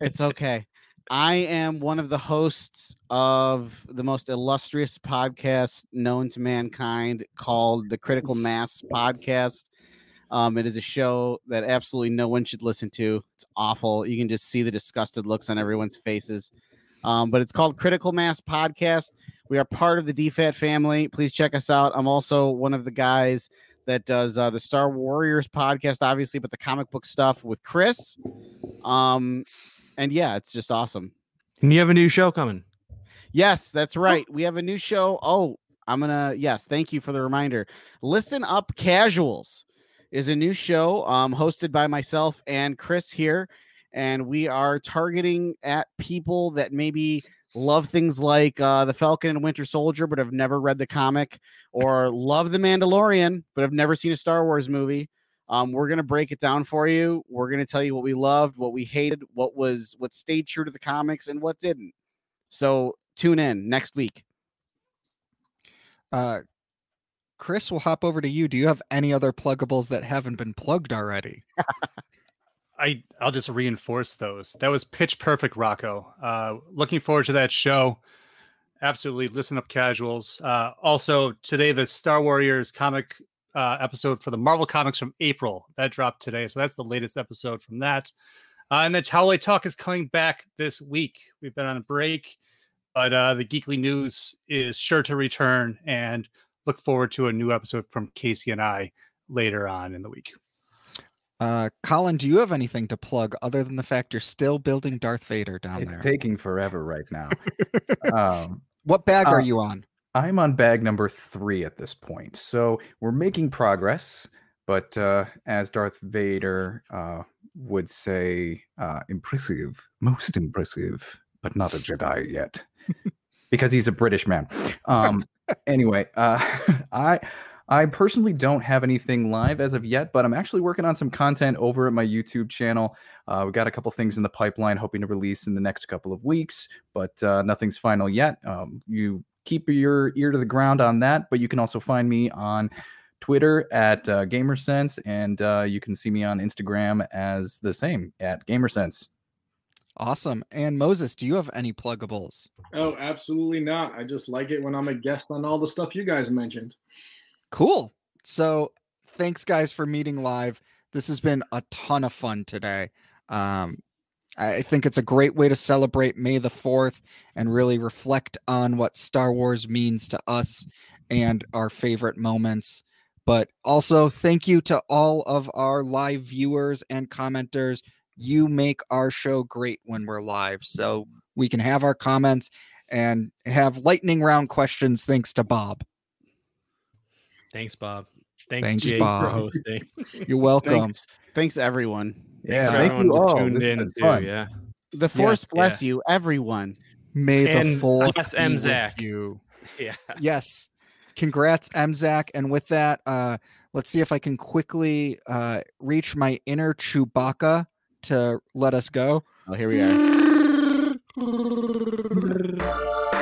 It's okay. I am one of the hosts of the most illustrious podcast known to mankind called the Critical Mass Podcast. Um, it is a show that absolutely no one should listen to. It's awful. You can just see the disgusted looks on everyone's faces. Um, but it's called Critical Mass Podcast. We are part of the DFAT family. Please check us out. I'm also one of the guys that does uh, the Star Warriors podcast, obviously, but the comic book stuff with Chris. Um, and yeah, it's just awesome. And you have a new show coming. Yes, that's right. We have a new show. Oh, I'm gonna. Yes, thank you for the reminder. Listen up, casuals is a new show um, hosted by myself and Chris here, and we are targeting at people that maybe love things like uh, the Falcon and Winter Soldier, but have never read the comic, or love the Mandalorian, but have never seen a Star Wars movie. Um, we're gonna break it down for you. We're gonna tell you what we loved, what we hated, what was what stayed true to the comics, and what didn't. So tune in next week. Uh, Chris, we'll hop over to you. Do you have any other pluggables that haven't been plugged already? I I'll just reinforce those. That was pitch perfect, Rocco. Uh, looking forward to that show. Absolutely, listen up, casuals. Uh, also today, the Star Warriors comic uh, episode for the Marvel comics from April that dropped today. So that's the latest episode from that. Uh, and then Towley Talk is coming back this week. We've been on a break, but uh, the Geekly News is sure to return, and look forward to a new episode from Casey and I later on in the week. Uh, Colin, do you have anything to plug other than the fact you're still building Darth Vader down It's there? It's taking forever right now. um, what bag are uh, you on? I'm on bag number three at this point. So we're making progress, but uh, as Darth Vader uh, would say, uh, impressive, most impressive, but not a Jedi yet, because he's a British man. Um, anyway, uh, I. I personally don't have anything live as of yet, but I'm actually working on some content over at my YouTube channel. Uh, we got a couple things in the pipeline, hoping to release in the next couple of weeks, but uh, nothing's final yet. Um, you keep your ear to the ground on that. But you can also find me on Twitter at uh, GamerSense, and uh, you can see me on Instagram as the same at GamerSense. Awesome. And Moses, do you have any pluggables? Oh, absolutely not. I just like it when I'm a guest on all the stuff you guys mentioned. Cool. So thanks guys for meeting live. This has been a ton of fun today. Um, I think it's a great way to celebrate May the 4th and really reflect on what Star Wars means to us and our favorite moments. But also, thank you to all of our live viewers and commenters. You make our show great when we're live. So we can have our comments and have lightning round questions thanks to Bob. Thanks, Bob. Thanks, Thanks, Jake, Bob. for hosting. You're welcome. Thanks, thanks everyone. Yeah, thank everyone you all. tuned in too. Yeah. The force bless yeah. you, everyone. May the force bless be M. with you. Yeah. Yes. Congrats, Mzak. And with that, uh, let's see if I can quickly uh, reach my inner Chewbacca to let us go. Oh, here we are.